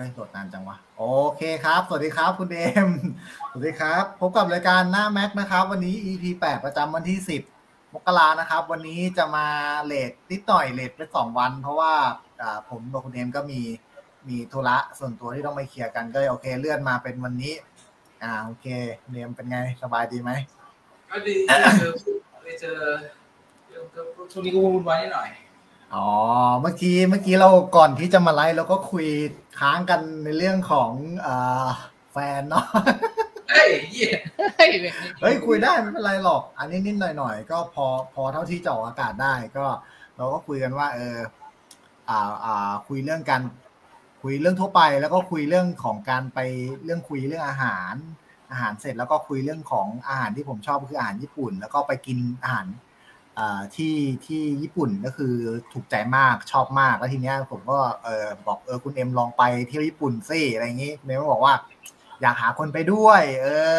ฮ้ยโหลดนานจังวะ โอเคครับ สวัสดีครับคุณเอม สวัสดีครับ พบกับรายการหน้าแม็กนะครับ วันนี้ EP 8 ประจำวันที่ 10 มกรานะครับ วันนี้จะมาเลทนิดหน่อยเลทไปสองวัน เพราะว่าผมกับคุณเอมก็มีมีธุระส่วนตัวที่ต้องไปเคลียร์กันก็เลยโอเคเลื่อนมาเป็นวันนี้ อ่าโอเคเอมเป็นไงสบายดีไหมก็ดีเจอเจอช่วงนี้ก็วุ่นวายนิดหน่อย อ๋อ เมื่อกี้เมื่อกี้เราก่อนที่จะมาไลฟ์เราก็คุยค้างกันในเรื่องของอ่าแฟนเนาะ เฮ้ยเหี้ยเฮ้ยเฮ้ยคุยได้ไม่เป็นไรหรอก อันนี้นิดหน่อยหน่อยๆ ก็พอพอเท่าที่จะออกอากาศได้ก็ เราก็คุยกันว่า เออ อ่าอ่าคุยเรื่องการคุยเรื่องทั่วไป แล้วก็คุยเรื่องของการไปเรื่องคุยเรื่องอาหาร อาหารเสร็จแล้วก็คุยเรื่องของอาหารที่ผมชอบก็คืออาหารญี่ปุ่น แล้วก็ไปกินอาหารอ่า ที่ที่ญี่ปุ่นก็คือถูกใจมากชอบมากแล้วทีเนี้ยผมก็เออบอกเออคุณเอ็มลองไปเที่ยวญี่ปุ่นสิอะไรอย่างงี้เมย์ก็บอกว่า อยากหาคนไปด้วย เออ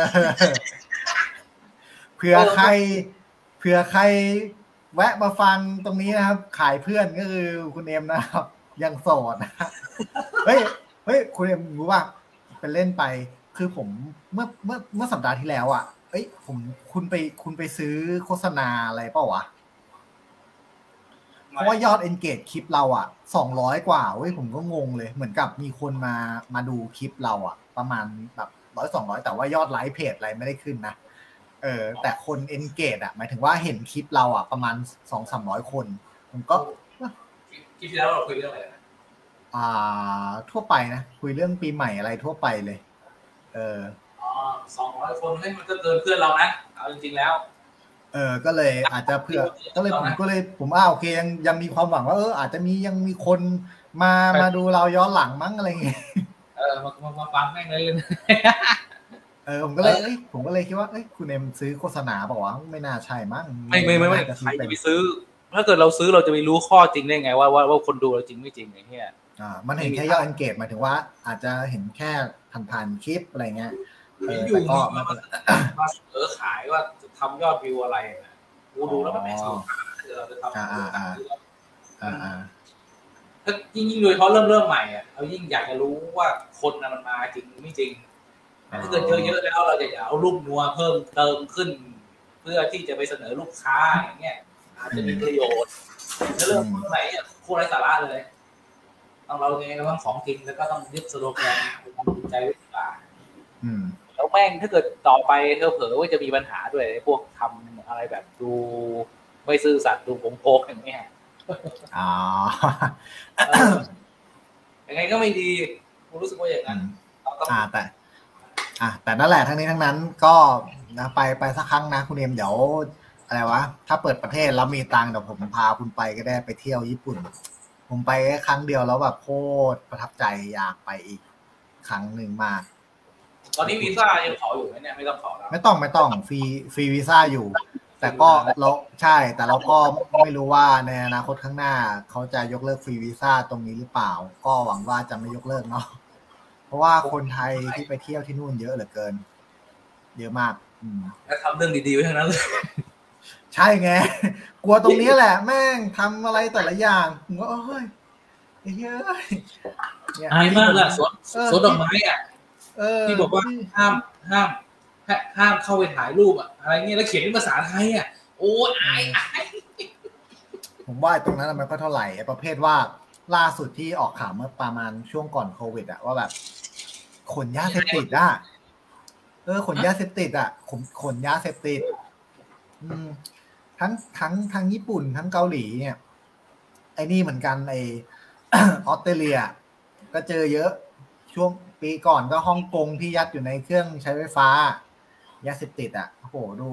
เผื่อใครเผื่อใคร แวะมาฟังตรงนี้นะครับ ขายเพื่อนก็คือคุณเอ็มนะครับ ยังโสดนะเฮ้ยเฮ้ยคุณเอ็มรู้ว่าเป็นเล่นไป คือผมเมื่อเมื่อเมื่อสัปดาห์ที่แล้วอะ เอ้ย ผมคุณไปคุณไปซื้อโฆษณาอะไรเปล่าวะ เพราะว่ายอด engage คลิปเราอะสองร้อยกว่าเว้ยผมก็งงเลย เหมือนกับมีคนมามาดูคลิปเราอะ ประมาณแบบร้อยสองร้อยแต่ว่ายอดไลค์เพจอะไรไม่ได้ขึ้นนะเออ แต่คน engage อะหมายถึงว่าเห็นคลิปเราอะประมาณสองสามร้อยคน ผมก็คลิปที่แล้วเราคุยเรื่องอะไรนะอ่า ทั่วไปนะคุยเรื่องปีใหม่อะไรทั่วไปเลย เอออ๋อ สองร้อยคนให้มันก็เกินเพื่อนเรานะเอาจริงๆแล้ว เออก็เลยอาจจะเพื่อก็เลยผมก็เลยผมอ้าโอเคยังยังมีความหวังว่าเอออาจจะมียังมีคนมามาดูเราย้อนหลังมั้งอะไรอย่างเงี้ยเออมามามาฟังแม่งเลยเลยเออผมก็เลยเอ้ยผมก็เลยคิดว่าเอ้ยคุณเอ็มซื้อโฆษณาเปล่าวะไม่น่าใช่มั้งไม่ไม่ไม่ไม่น่าจะใครเป็จะนไปซื้อ ถ้าเกิดเราซื้อเราจะไปรู้ข้อจริงได้ไง ว่าว่าว่าคนดูเราจริงไม่จริงไอ้เหี้ยอ่ามันเห็นแค่ยอด engage หมายถึงว่า อาจจะเห็นแค่ผ่านๆคลิปอะไรเงี้ยเอออยู่ แต่ก็มาไม่เป็นไรมาเสนอขายว่าจะทำยอดวิวอะไรนะกูดูแล้วมันไม่สนุกเราจะทำอ่าอ่าอ่าอ่าอ่าถ้ายิ่งยิ่งโดยเฉพาะเริ่มเริ่มใหม่อะเรายิ่งอยากจะรู้ว่าคนน่ะมันมาจริงหรือไม่จริงถ้าเกิดเจอเยอะแล้วเราจะอยากเอารูปนัวเพิ่มเติมขึ้น เพื่อที่จะไปเสนอลูกค้าอย่างเงี้ยอาจจะมีประโยชน์แล้วเริ่มต้นไหนอะโคตรไร้สาระเลยต้องเราเองก็ต้องของจริงแล้วก็ต้องยึดสโลแกนความภูมิใจไว้ดีกว่าอืม แล้วแม่งถ้าเกิดต่อไปเธอเผลอว่าจะมีปัญหาด้วยไอ้พวกทำอะไรแบบดูไม่ซื่อสัตย์ดูโกงโกงอย่างเงี้ยอ๋อเออยังไงก็ไม่ดีผมรู้สึกว่าอย่างนั้นเราต้องอ่าแต่อะแต่นั่นแหละทั้งนี้ทั้งนั้นก็นะไปไปสักครั้งนะคุณเอ็มเดี๋ยวอะไรวะถ้าเปิดประเทศแล้วมีตังค์เดี๋ยวผมพาคุณไปก็ได้ไปเที่ยวญี่ปุ่น ผมไปแค่ครั้งเดียวแล้วแบบโคตรประทับใจอยากไปอีกครั้งหนึ่งมาก ตอนนี้วีซ่ายังขออยู่ไหมเนี่ยไม่ต้องขอแล้วไม่ต้องไม่ต้องฟรีฟรีวีซ่าอยู่ แต่ก็เราใช่แต่เราก็ไม่รู้ว่าในอนาคตข้างหน้า เขาจะยกเลิกฟรีวีซ่าตรงนี้หรือเปล่า ก็หวังว่าจะไม่ยกเลิกเนาะเพราะว่าคนไทยที่ไปเที่ยวที่นู่นเยอะเหลือเกิน เยอะมากอืมแล้วทำเรื่องดีๆไว้ทั้งนั้นเลยใช่ไง กลัวตรงนี้แหละ แม่งทำอะไรแต่ละอย่างผมก็เอ้ยไอ้เฮ้ยเนี่ยอายมากเลยสวนสวนดอกไม้อะเออ ที่บอกว่าห้ามห้ามห้าห้ามเข้าไปถ่ายรูปอะอะไรเงี้ยแล้วเขียนเป็นภาษาไทยอะโอ้ยอายอายผมว่าไอ้ตรงนั้นมันก็เท่าไหร่ไอ้ประเภทว่าล่าสุดที่ออกข่าวเมื่อประมาณช่วงก่อนโควิดอะว่าแบบขนยาเสพติดอะเออขนยาเสพติดอะขนขนยาเสพติด อืม ทั้งทั้งทั้งญี่ปุ่นทั้งเกาหลีเนี่ย ไอ้นี่เหมือนกันไอออสเตรเลีย ก็เจอเยอะช่วง ปีก่อนก็ฮ่องกงที่ยัดอยู่ในเครื่องใช้ไฟฟ้ายาเสพติดอะโอ้โหดู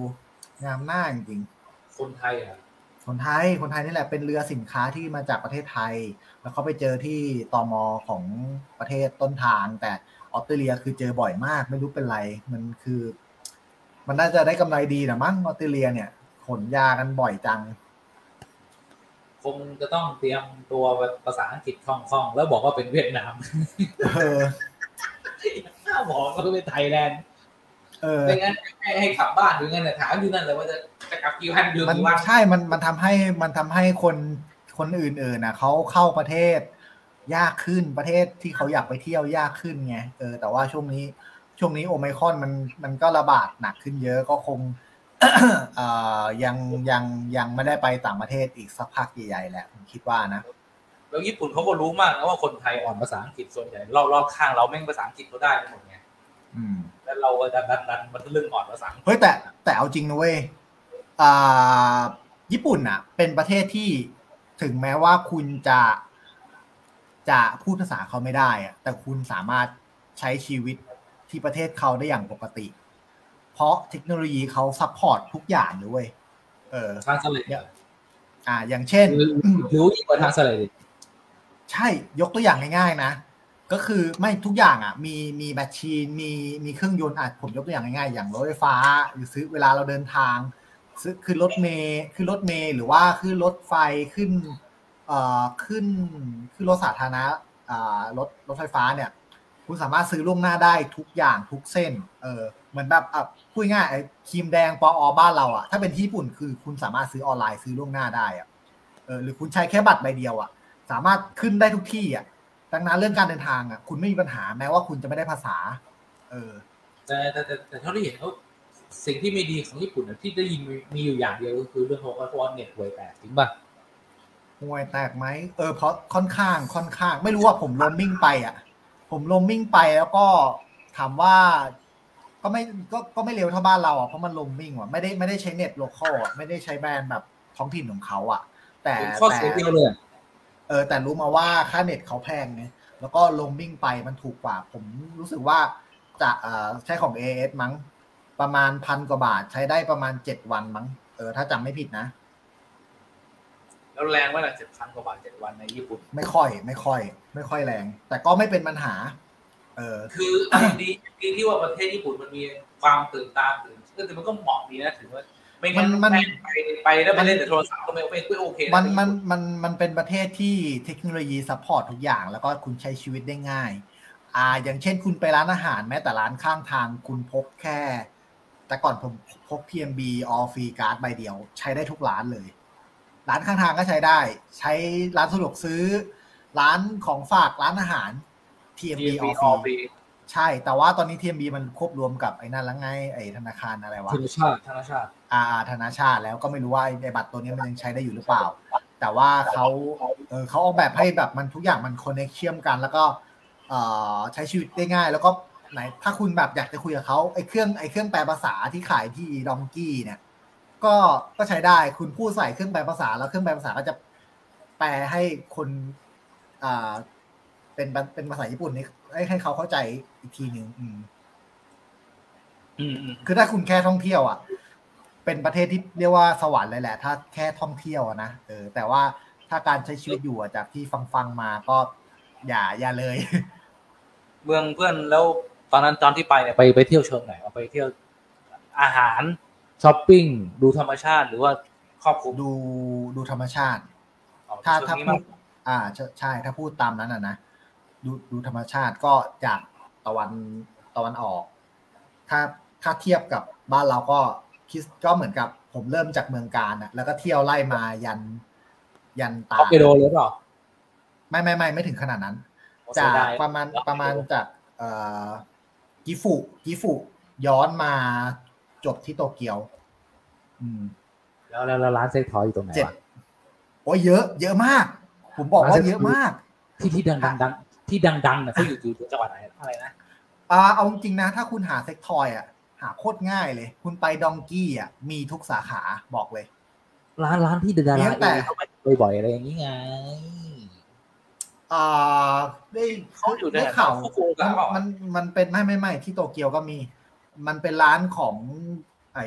งามหน้าจริงๆคนไทยอะคนไทยคนไทยนี่แหละเป็นเรือสินค้าที่มาจากประเทศไทย แล้วเขาไปเจอที่ตอมอของประเทศต้นทาง แต่ออสเตรเลียคือเจอบ่อยมากไม่รู้เป็นไรมันคือ มันน่าจะได้กำไรดีนะมั้งออสเตรเลียเนี่ยขนยากันบ่อยจัง คงจะต้องเตรียมตัวภาษาอังกฤษคล่องๆแล้วบอกว่าเป็นเวียดนามเออ ถ้าบอกก็เป็นไทยแลนด์เออไม่งั้นให้ให้กลับบ้านหรือไงเนี่ยถามอยู่นั่นเลยว่าจะจะกลับกี่วันอยู่มันกี่วันใช่ มันมันทำให้มันทำให้คนคนอื่นๆนะเขาเข้าประเทศ ยากขึ้นประเทศที่เขาอยากไปเที่ยวยากขึ้นไงเออ แต่ว่าช่วงนี้ช่วงนี้โอไมครอนมันมันก็ระบาดหนักขึ้นเยอะก็คงเอ่อยังยังยังไม่ได้ไปต่างประเทศอีกสักพักใหญ่ๆแหละผมคิดว่านะแล้วญี่ปุ่นเขาก็รู้มากนะว่าคนไทยอ่อนภาษาอังกฤษส่วนใหญ่รอบรอบข้างเราแม่งภาษาอังกฤษเขาได้หมดไงอืม แล้วเราดันดันดันมันเรื่องอ่อนภาษาอังกฤษเฮ้ยแต่แต่เอาจริงนะเว้ยอ่าญี่ปุ่นอะ เป็นประเทศที่ถึงแม้ว่าคุณจะจะพูดภาษาเขาไม่ได้อะแต่คุณสามารถใช้ชีวิตที่ประเทศเขาได้อย่างปกติ เพราะเทคโนโลยีเขา support ทุกอย่างเลยเว้ยเออทางสเลดอ่า อย่างเช่นรู้ยิ่งกว่าทางสเลดใช่ยกตัวอย่างง่ายๆนะ ก็คือไม่ทุกอย่างอะมีมีแบตชีนมีมีเครื่องยนต์อะผมยกตัวอย่างง่ายๆอย่างรถไฟฟ้า หรือซื้อเวลาเราเดินทาง ซื้อขึ้นรถเมย์ขึ้นรถเมย์หรือว่าขึ้นรถไฟขึ้นเอ่อขึ้นขึ้นรถสาธารณะอ่ารถรถไฟฟ้าเนี่ย คุณสามารถซื้อล่วงหน้าได้ทุกอย่างทุกเส้นเออเหมือนแบบอะพูดง่ายไอ้ครีมแดงปออบ้านเราอะถ้าเป็นที่ญี่ปุ่นคือคุณสามารถซื้อออนไลน์ซื้อล่วงหน้าได้อะเออหรือคุณใช้แค่บัตรใบเดียวอะสามารถขึ้นได้ทุกที่อะ ดังนั้นเรื่องการเดินทางอะคุณไม่มีปัญหาแม้ว่าคุณจะไม่ได้ภาษา เออ แต่แต่แต่แต่เท่าที่เห็นเขาสิ่งที่ไม่ดีของญี่ปุ่นนะที่ได้ยินมีมีอยู่อย่างเดียวก็คือเรื่องของว่าเน็ตห่วยแตกจริงป่ะห่วยแตกไหมเออเพราะค่อนข้างค่อนข้าง ไม่รู้ว่าผมโรมมิ่งไปอะ ผมโรมมิ่งไปแล้วก็ถามว่า ก็ไม่ก็ก็ไม่เร็วเท่าบ้านเราอะเพราะมันโรมมิ่งว่ะไม่ได้ไม่ได้ใช้เน็ต local อะไม่ได้ใช้แบรนด์แบบท้องถิ่นของเขาอะ แต่เป็นข้อแต่เสียเดียวเลยอะ เออแต่รู้มาว่าค่าเน็ตเขาแพงไงแล้วก็โรมมิ่งไปมันถูกกว่า ผมรู้สึกว่าจะเอ่อใช้ของ AIS มั้ง ประมาณพันกว่าบาทใช้ได้ประมาณเจ็ดวันมั้ง เออถ้าจำไม่ผิดนะ แล้วแรงไหมล่ะเจ็ดพันกว่าบาทเจ็ดวันในญี่ปุ่น ไม่ค่อย ไม่ค่อย ไม่ค่อยแรง แต่ก็ไม่เป็นปัญหา เออ คือดีดีที่ว่าประเทศญี่ปุ่นมันมีความตื่นตาตื่นก็คือมันก็เหมาะดีนะถือว่า ไม่งั้นมันไปไปแล้วไปเล่นแต่โทรศัพท์ก็ไม่ไม่ไม่โอเคนะมันมันมันมันเป็นประเทศที่เทคโนโลยี support ทุกอย่าง แล้วก็คุณใช้ชีวิตได้ง่าย อ่า อย่างเช่นคุณไปร้านอาหารแม้แต่ร้านข้างทางคุณพกแค่ แต่ก่อนผมพก TMB All Free card ใบเดียว ใช้ได้ทุกร้านเลย ร้านข้างทางก็ใช้ได้ ใช้ร้านสะดวกซื้อ ร้านของฝากร้านอาหาร TMB มี all ออฟ free รี ใช่ แต่ว่าตอนนี้ TMB มันควบรวมกับไอ้นั่นแล้วไงไอ้ธนาคารอะไรวะธนาชาติธนาชาติอาธนาชาติแล้วก็ไม่รู้ว่าไอ้บัตรตัวนี้มันยังใช้ได้อยู่หรือเปล่า แต่ว่าเขาเออเขาออกแบบให้แบบมันทุกอย่างมันคอนเนคเชื่อมกัน แล้วก็เอ่อใช้ชีวิตได้ง่าย แล้วก็ไหนถ้าคุณแบบอยากจะคุยกับเขาไอ้เครื่องไอ้เครื่องแปลภาษาที่ขายที่ดองกี้เนี่ยก็ก็ใช้ได้คุณพูดใส่เครื่องแปลภาษาแล้วเครื่องแปลภาษาก็จะแปลให้คนอ่า เป็นเป็นภาษาญี่ปุ่นนี่ให้ให้เขาเข้าใจอีกทีหนึ่งอืมอืมอืมคือถ้าคุณแค่ท่องเที่ยว อะ เป็นประเทศที่เรียกว่าสวรรค์เลยแหละ ถ้าแค่ท่องเที่ยวอะนะเออ แต่ว่าถ้าการใช้ชีวิตอยู่อะจากที่ฟังฟังๆมาก็อย่าอย่าเลย เมืองเพื่อนแล้วตอนนั้นตอนที่ไปเนี่ยไปไปเที่ยวเชิงไหนเอาไปเที่ยวอาหารช้อปปิ้งดูธรรมชาติหรือว่าครอบคลุมดูดูธรรมชาติเอาถ้าเชิงถ้านี้พูมากดอ่าใช่ใช่ถ้าพูดตามนั้นอะนะ ดูดูธรรมชาติก็จากตะวันตะวันออก ถ้าถ้าเทียบกับบ้านเราก็คิดก็เหมือนกับผมเริ่มจากเมืองการอะแล้วก็เที่ยวไล่มายันยันตาฮอกไกโดเลยเปล่าไม่ไม่ไม่ไม่ถึงขนาดนั้นโอ้จาเสียกดายประมาณฮอกไกโดประมาณจากเอ่อกิฟุกิฟุย้อนมาจบที่โตเกียว อืม แล้วแล้วแล้วร้านเซ็กทอยอยู่ตรงไหนเจ็ดวะโอ้ยเยอะ เยอะมาก ผมบอกว่าเยอะมาก ที่ที่ดังดังดัง ที่ดังดังเนี่ยเขาอยู่อยู่จังหวัดไหนอะไรนะอ่าเอาจริงๆนะถ้าคุณหาเซ็กทอยอะ หาโคตรง่ายเลย คุณไปดองกี้อะมีทุกสาขาบอกเลย ร้านร้านที่ดามีราตั้งแต่เองเข้าไปบ่อยๆอะไรอย่างนี้ไงอ่าได้เขาอยู่ในได้ข่าวฟุกุโอกะเปล่ามันมันเป็นไม่ไม่ไม่ที่โตเกียวก็มี มันเป็นร้านของไอ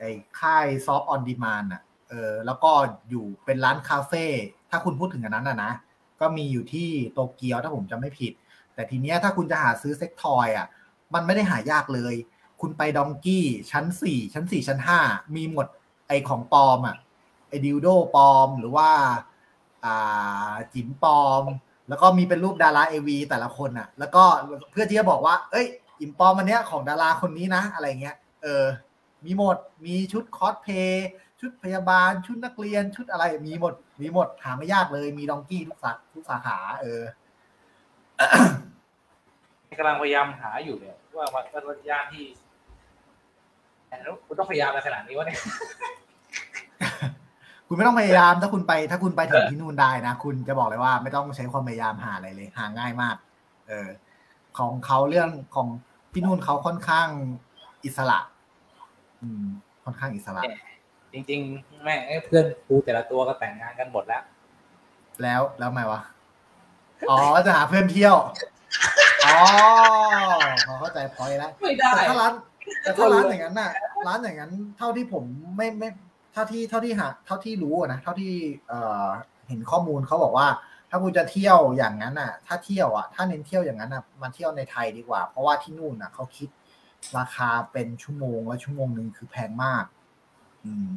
ไอค่าย Soft On Demand อะ เออ แล้วก็อยู่เป็นร้านคาเฟ่ถ้าคุณพูดถึงอันนั้นอะนะ ก็มีอยู่ที่โตเกียวถ้าผมจำไม่ผิด แต่ทีเนี้ยถ้าคุณจะหาซื้อ sex toy อะมันไม่ได้หายากเลย คุณไปดองกี้ชั้นสี่ชั้นสี่ชั้นห้ามีหมดไอของปลอมอะไอดิวโดปลอมหรือว่าอ่าจิ๋มปลอม แล้วก็มีเป็นรูปดาราเอวีแต่ละคนอะ แล้วก็เพื่อที่จะบอกว่า เอ้ยจิ๋มปลอมอันเนี้ยของดาราคนนี้นะ อะไรเงี้ยเออมีหมดมีชุดคอสเพย์ ชุดพยาบาลชุดนักเรียนชุดอะไรมีหมด มีหมดหาไม่ยากเลย มีดองกี้ทุกสาทุกสาขา เออกำลังพยายามหาอยู่เนี่ยว่าว่าว่าย่านที่แต่แล้วกูต้องพยายามอะไรขนาดนี้วะเนี่ยคุณไม่ต้องพยายามถ้าคุณไป ถ้าคุณไปถึงที่นู่นได้นะคุณจะบอกเลยว่าไม่ต้องใช้ความพยายามหาอะไรเลยหาง่ายมาก เออ ของเขาเรื่องของที่นู่นเขาค่อนข้างอิสระ อืม ค่อนข้างอิสระ จริง ๆ แม่งไอ้เพื่อนกูแต่ละตัวก็แต่งงานกันหมดแล้ว แล้วแล้วไงวะ อ๋อจะหาเพื่อนเที่ยว อ๋อพอเข้าใจพอยแล้วไม่ได้แต่ถ้าร้านแต่ถ้าร้านอย่างนั้นน่ะ ร้านอย่างนั้น เท่าที่ผมไม่ไม่เท่าที่เท่าที่หาเท่าที่รู้อะนะเท่าที่เอ่อเห็นข้อมูลเขาบอกว่า ถ้าคุณจะเที่ยวอย่างนั้นน่ะ ถ้าเที่ยวอะ ถ้าเน้นเที่ยวอย่างนั้นน่ะมาเที่ยวในไทยดีกว่า เพราะว่าที่นู่นน่ะเขาคิดราคาเป็นชั่วโมงและชั่วโมงหนึ่งคือแพงมาก อืม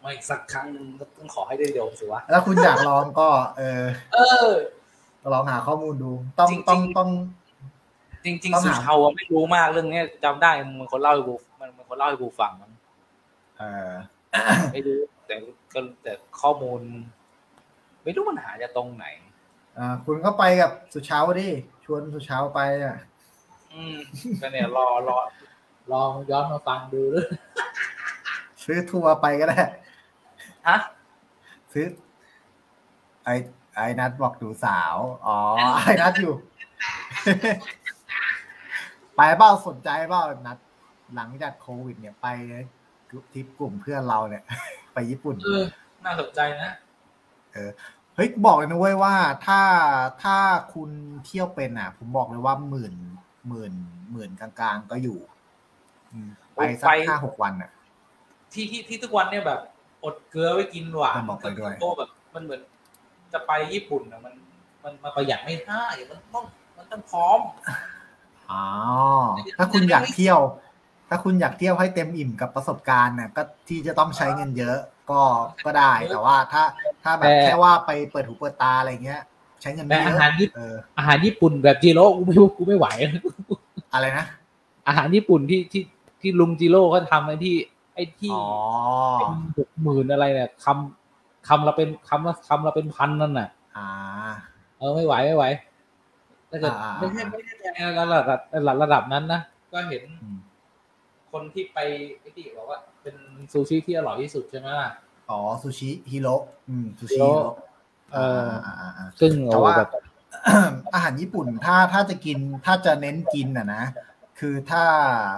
ไม่สักครั้งหนึ่งก็ต้องขอให้ได้โดมสิวะ แล้วคุณอยากลองก็ เออ เออ ลองหาข้อมูลดู ต้องจริงๆต้องต้อง จริงต้องๆสุหาชาวอะไม่รู้มากเรื่องเนี้ยจำได้มันคนเล่าให้กูมันมันคนเล่าให้กูฟังมันเออไม่รู้แต่ก็แต่ข้อมูล ไม่รู้มันหาจะตรงไหน อ่า คุณก็ไปกับสุเช้าดิชวนสุเช้าไปอะ อืมก็เนี่ยรอรอลองย้อนมาฟังดูด้วย ซื้อทัวร์ไปก็ได้ฮะซื้อ ไอไอนัดบอกดูสาว อ๋อ ไอนัดอยู่ ไปเปล่าสนใจเปล่านัด หลังจากโควิด เนี่ยไปทริปกลุ่มเพื่อนเราเนี่ย ไปญี่ปุ่น เออ น่าสนใจนะเฮ้ยบอกเลยนะเว้ยว่า ถ้าถ้าคุณเที่ยวเป็นอะ ผมบอกเลยว่าหมื่นหมื่นหมื่นกลางๆก็อยู่อืมไปสักไปห้าหกวันอะ ที่ที่ที่ทุกวันเนี่ยแบบ อดเกลือไว้กินหวานมันบอกไปด้วยโตแบบ มันเหมือน จะไปญี่ปุ่นอะมัน มันมันประหยัดไม่ได้มันต้องมันต้องพร้อมอ๋อถ้าคุณอยากเที่ยว ถ้าคุณอยากเที่ยวให้เต็มอิ่มกับประสบการณ์น่ะก็ที่จะต้องใช้เงินเยอะ ก็ก็ได้แต่ว่าถ้าถ้าแบบแต่แค่ว่าไปเปิดหูเปิดตาอะไรเงี้ย ใช้เงินแต่ไม่เยอาอะหารญี่ปุ่นเอออาหารญี่ปุ่นแบบจิโร่กูไม่กูไม่ไหวอะไรนะอาหารญี่ปุ่นที่ที่ที่ลุงจิโร่เขาทำไอ้ที่ไอ้ที่อ๋อเป็นหกหมื่นอะไรเนี่ยคำคำละเป็นคำละคำละเป็นพันนั่นน่ะ อ่า เออไม่ไหวไม่ไหวถ้าเกิดอ่าไม่ใช่ไม่ใช่ในระดับระดับระดับนั้นนะก็เห็นอืมคนที่ไปไอ้ที่บอกว่า เป็นซูชิที่อร่อยที่สุดใช่ไหมล่ะอ๋อซูชิฮิโร่อืมซูชิฮิฮิโร่โร่เอออ่าอ่าอ่าซึ่งแต่โอ้ว่าแบบอาหารญี่ปุ่นถ้าถ้าจะกินถ้าจะเน้นกินอะนะคือถ้า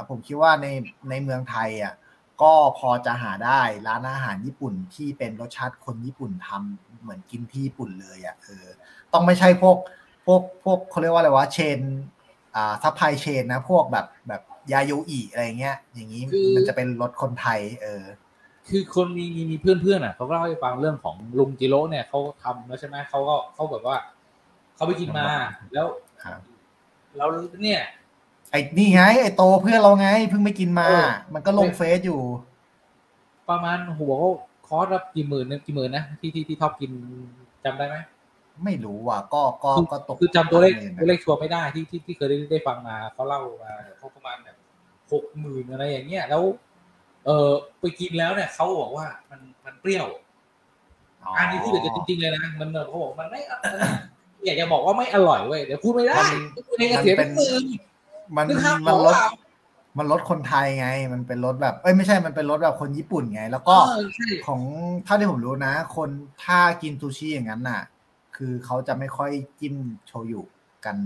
ผมคิดว่าในในเมืองไทยอะ ก็พอจะหาได้ร้านอาหารญี่ปุ่นที่เป็นรสชาติคนญี่ปุ่นทำเหมือนกินที่ญี่ปุ่นเลยอะเออต้องไม่ใช่พวกพวกพวกเขาเรียกว่าอะไรวะ chain อ่า supply chain นะ พวกแบบแบบยาโยอิอะไรเงี้ย อย่างนี้คือมันจะเป็นรสคนไทย เออ คือคนมีมีมีเพื่อนเพื่อนๆอะเขาก็เล่าให้ฟังเรื่องของลุงจิโร่เนี่ยเขาทำแล้วใช่ไหมเขาก็เขาแบบว่าเขาไปกินมาแล้วครับแล้วเนี่ย ไอ้นี่ไง ไอ้โตเพื่อนเราไงเพิ่งไปกินมา เออ มันก็ลงเฟซอยู่ ประมาณหัวคอร์สละกี่หมื่นนะกี่หมื่นนะที่ที่ที่ท็อปกินจำได้ไหม ไม่รู้ว่ะก็ก็คือก็ตกคือจำตัวเลขหมื่นนะตัวเลขชัวร์ไม่ได้ที่ที่ที่เคยได้ได้ฟังมาเขาเล่ามาเขาประมาณแบบหกหมื่นอะไรอย่างเงี้ยแล้ว เออไปกินแล้วเนี่ยเขาบอกว่ามันมันเปรี้ยว อันนี้พูดเลยจริงๆเลยนะมันเขาบอกมันไม่อยากจะบอกว่าไม่อร่อยเว้ยเดี๋ยวพูดไม่ได้พูดเองก็เสียเป็นหมื่น มันนึกภาพมันออกรถว่ามันรถคนไทยไง มันเป็นรถแบบ เอ้ยไม่ใช่ มันเป็นรถแบบคนญี่ปุ่นไง แล้วก็เออใช่ ของเท่าที่ผมรู้นะ คนถ้ากินซูชิอย่างนั้นน่ะ คือเขาจะไม่ค่อยจิ้มโชยุกัน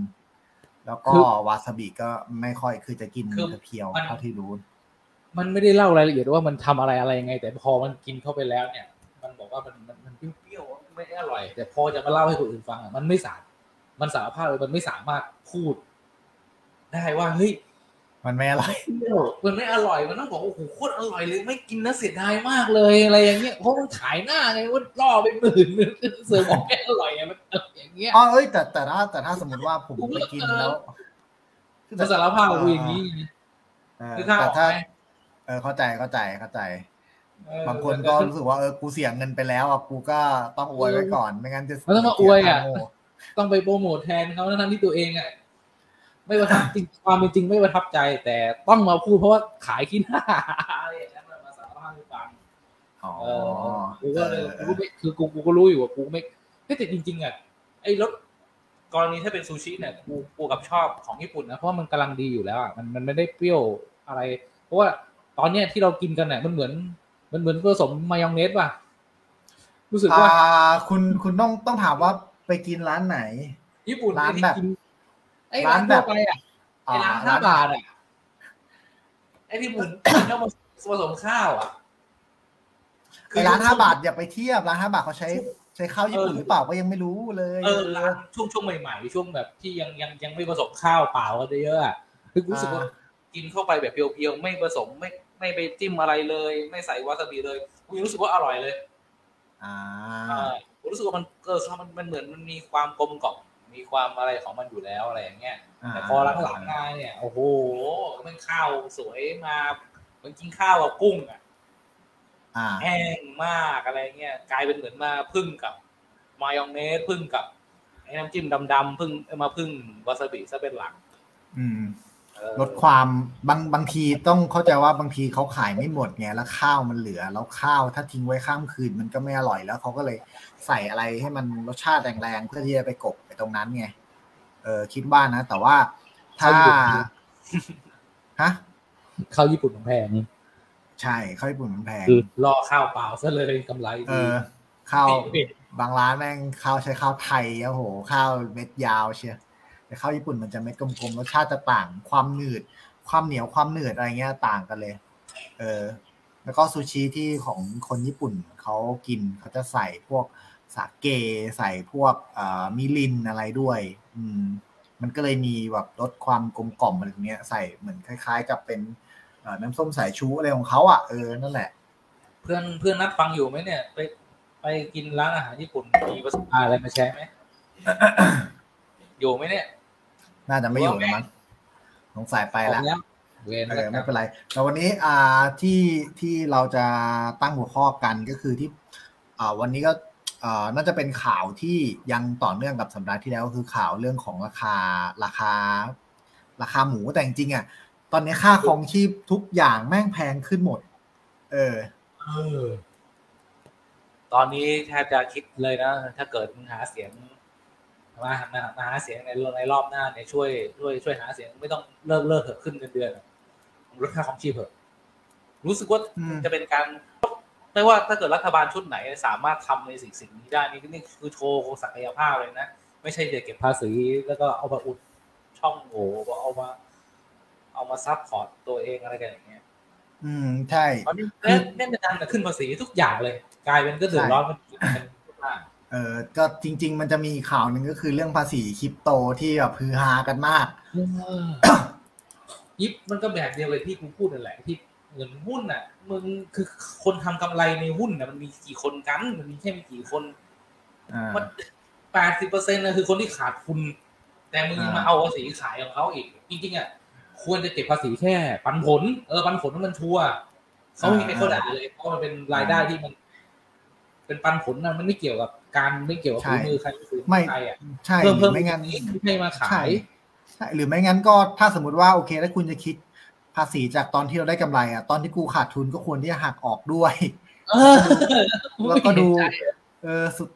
แล้วก็วาซาบิก็ไม่ค่อย คือจะกินเพียวๆเท่าที่รู้ มันไม่ได้เล่ารายละเอียดว่ามันทำอะไรอะไรยังไง แต่พอมันกินเข้าไปแล้วเนี่ย มันบอกว่ามันมันมันเปรี้ยวๆไม่อร่อย แต่พอจะมาเล่าให้คนอื่นฟังอะมันไม่สารมันสารภาพเลยมันไม่สามารถพูด ได้ว่าเฮ้ยมันไม่อร่อยเปรี้ยวมันไม่อร่อยมันต้องบอกว่าโอ้โหโคตรอร่อยเลยไม่กินนะเสียดายมากเลยอะไรอย่างเงี้ยเพราะมันขายหน้าไงว่าล่อไปหมื่นนึงเสือบอกไม่อร่อยไงมันอย่างเงี้ยอ๋อเอ้ยแต่แต่ถ้าแต่ถ้าสมมติว่าผมผมไปกินแล้วมันสารภาพกูอย่างนี้เออคือถ้าแต่ออกถ้าไหมเออเข้าใจเข้าใจเข้าใจเออบางคนก็รู้สึกว่าเออกูเสียเงินไปแล้วอะกูก็ต้องอวยไว้ก่อนไม่งั้นจะมันต้องมาอวยอะเสีค่าโง่ต้องไปโปรโมทแทนเขาทั้งๆที่ตัวเองอะ ไม่ประทับจริงความเป็นจริงไม่ประทับใจ แต่ต้องมาพูดเพราะว่าขายขี้หน้าอะไรอย่างนั้นมาสารภาพให้ฟังอ๋อเออกูก็เลยเออกูก็ไม่คือกูกูก็รู้อยู่ว่ากูไม่เฮ้ยแต่จริง ๆอะไอ้รถกรณีถ้าเป็นซูชิเนี่ยกูกูกับชอบของญี่ปุ่นนะเพราะว่ามันกำลังดีอยู่แล้วอะมันมันไม่ได้เปรี้ยวอะไร เพราะว่าตอนเนี้ยที่เรากินกันเนี่ยมันเหมือน มันเหมือนผสมมายองเนสป่ะรู้สึกอ่าว่าคุณคุณต้องต้องถามว่าไปกินร้านไหน ญี่ปุ่นร้านที่แบบกิน ไอ้ร้าร้านนแบแบบบไปอะไอ้ร้านห้าบาทอะไอ้ที่หมุนแล้วมาผสมข้าวอะไอร้านห้าบาทอย่าไปเทียบร้านห้าบาทเขาใช้ใช้ข้าวญี่ปุ่นหรือเปล่าก็ยังไม่รู้เลยเออร้านช่วงช่วงใหม่ๆช่วงแบบที่ยังยังยังไม่ผสมข้าวเปล่ากันเยอะๆอะคือรู้สึกว่ากินเข้าไปแบบเพียวๆไม่ผสมไม่ไม่ไปจิ้มอะไรเลย ไม่ใส่วาซาบิเลยกูยังรู้สึกว่าอร่อยเลย อ่าเออผมรู้สึกว่ามันเออมันมันเหมือนมันมีความกลมกล่อม มีความอะไรของมันอยู่แล้วอะไรอย่างเงี้ยแต่พอหลังๆมาเนี่ยโอ้โหมันข้าวสวยมาเหมือนกินข้าวกับกุ้งอะอ่าแห้งมากอะไรเงี้ยกลายเป็นเหมือนมาพึ่งกับมายองเนสพึ่งกับไอ้น้ำจิ้มดำๆพึ่งเอามาพึ่งวาซาบิซะเป็นหลัก อืมเออลดความบางบางทีต้องเข้าใจว่าบางทีเขาขายไม่หมดไงแล้วข้าวมันเหลือ แล้วข้าวถ้าทิ้งไว้ข้ามคืนมันก็ไม่อร่อยแล้วเขาก็เลยใส่อะไรให้มันรสชาติแรงๆเพื่อที่จะไปกบไป ตรงนั้นไงเออคิดว่านะ แต่ว่าถ้าฮะข้าวญี่ปุ่นแพงใช่ข้าวญี่ปุ่นมันแพงคือรอข้าวเปล่าซะเลยกำไร เอดีอข้าวปิดบางร้านแม่งข้าวใช้ข้าวไทยโอ้โห ข้าวเม็ดยาวเชียแต่ข้าวญี่ปุ่นมันจะเม็ดกลมๆรสชาติจะต่างความหนืด ความเหนียวความหนืดอะไรเงี้ยต่างกันเลย เออ แล้วก็ซูชิที่ของคนญี่ปุ่นเขากินเขาจะใส่พวก สาเกใส่พวกเอ่อมิรินอะไรด้วย อืม มันก็เลยมีแบบรสความกลมกล่อมอะไรตรงเนี้ยใส่เหมือนคล้าย ๆ กับเป็นเอ่อน้ำส้มสายชูอะไรของเขาอะเออนั่นแหละ เพื่อนเพื่อนนัดฟังอยู่ไหมเนี่ย ไปไปกินร้านอาหารญี่ปุ่นมีประสบการณ์อะไรมาแชร์ไหมอยู่ไหมเนี่ย น่าจะไม่อยู่แล้วมั้งสงสัยไปละผมย้ำเวรเอแล้วอกัไม่นเป็นไร แต่วันนี้อ่าที่ที่เราจะตั้งหัวข้อกันก็คือที่ อ่าวันนี้ก็อ่า น่าจะเป็นข่าวที่ยังต่อเนื่องกับสัปดาห์ที่แล้วก็คือข่าวเรื่องของราคาราคา ราคาหมูแต่จริงๆอะตอนนี้ค่าครองชีพทุกอย่างแม่งแพงขึ้นหมด เออเออ ตอนนี้แทบจะคิดเลยนะ ถ้าเกิดมึงหาเสียงมามามาหาเสียงในในรอบหน้าเนี่ยช่วยช่วยช่วยหาเสียงไม่ต้องเลิกเลิกเถอะขึ้นเงินเดือนอะลดค่าของชีพเถอะรู้สึกว่าอืมจะเป็นการ ไม่ว่าถ้าเกิดรัฐบาลชุดไหนสามารถทำในสิ่งสิ่งนี้ได้นี่นี่คือโชว์ศักยภาพเลยนะ ไม่ใช่จะเก็บภาษีแล้วก็เอามาอุดช่องโหว่เอามาเอามาซับพอร์ตตัวเองอะไรกันอย่างเงี้ย อืมใช่ตอนนี้เล่นเล่นเป็นการจะขึ้นภาษีทุกอย่างเลย กลายเป็นก็เดือดร้อนมันเป็นทุกอย่างเออก็จริง ๆ มันจะมีข่าวหนึ่งก็คือเรื่องภาษีคริปโตที่แบบฮือฮากันมากยิบมันก็แบบเดียวเลยที่กูพูดนั่นแหละที่ เงินหุ้นน่ะมึงคือคนทำกำไรในหุ้นน่ะมันมีกี่คนกัน มันมีแค่ไม่กี่คนอ่ามันแปดสิบเปอร์เซ็นต์นะคือคนที่ขาดทุน แต่มึงยังมาอ่าเอาภาษีขายของเขาอีก จริงๆอะควรจะเก็บภาษีแค่ ปันผล เออปันผลมันชัวร์เขาไม่มีใครเขาด่าเลยเพราะมันเป็นรายได้ที่มัน เป็นปันผลนะมันไม่เกี่ยวกับการไม่เกี่ยวกับฝีมือใครฝีมือไม่ใครอะใช่เพิ่มหรืเพิ่มอไม่งั้นไม่ใช่มาขายใช่หรือไม่งั้นก็ถ้าสมมติว่าโอเคถ้าคุณจะคิด ภาษีจากตอนที่เราได้กำไรอะตอนที่กูขาดทุนก็ควรที่จะหักออกด้วยเออแล้วก็ดูไม่เห็นใจเออสุด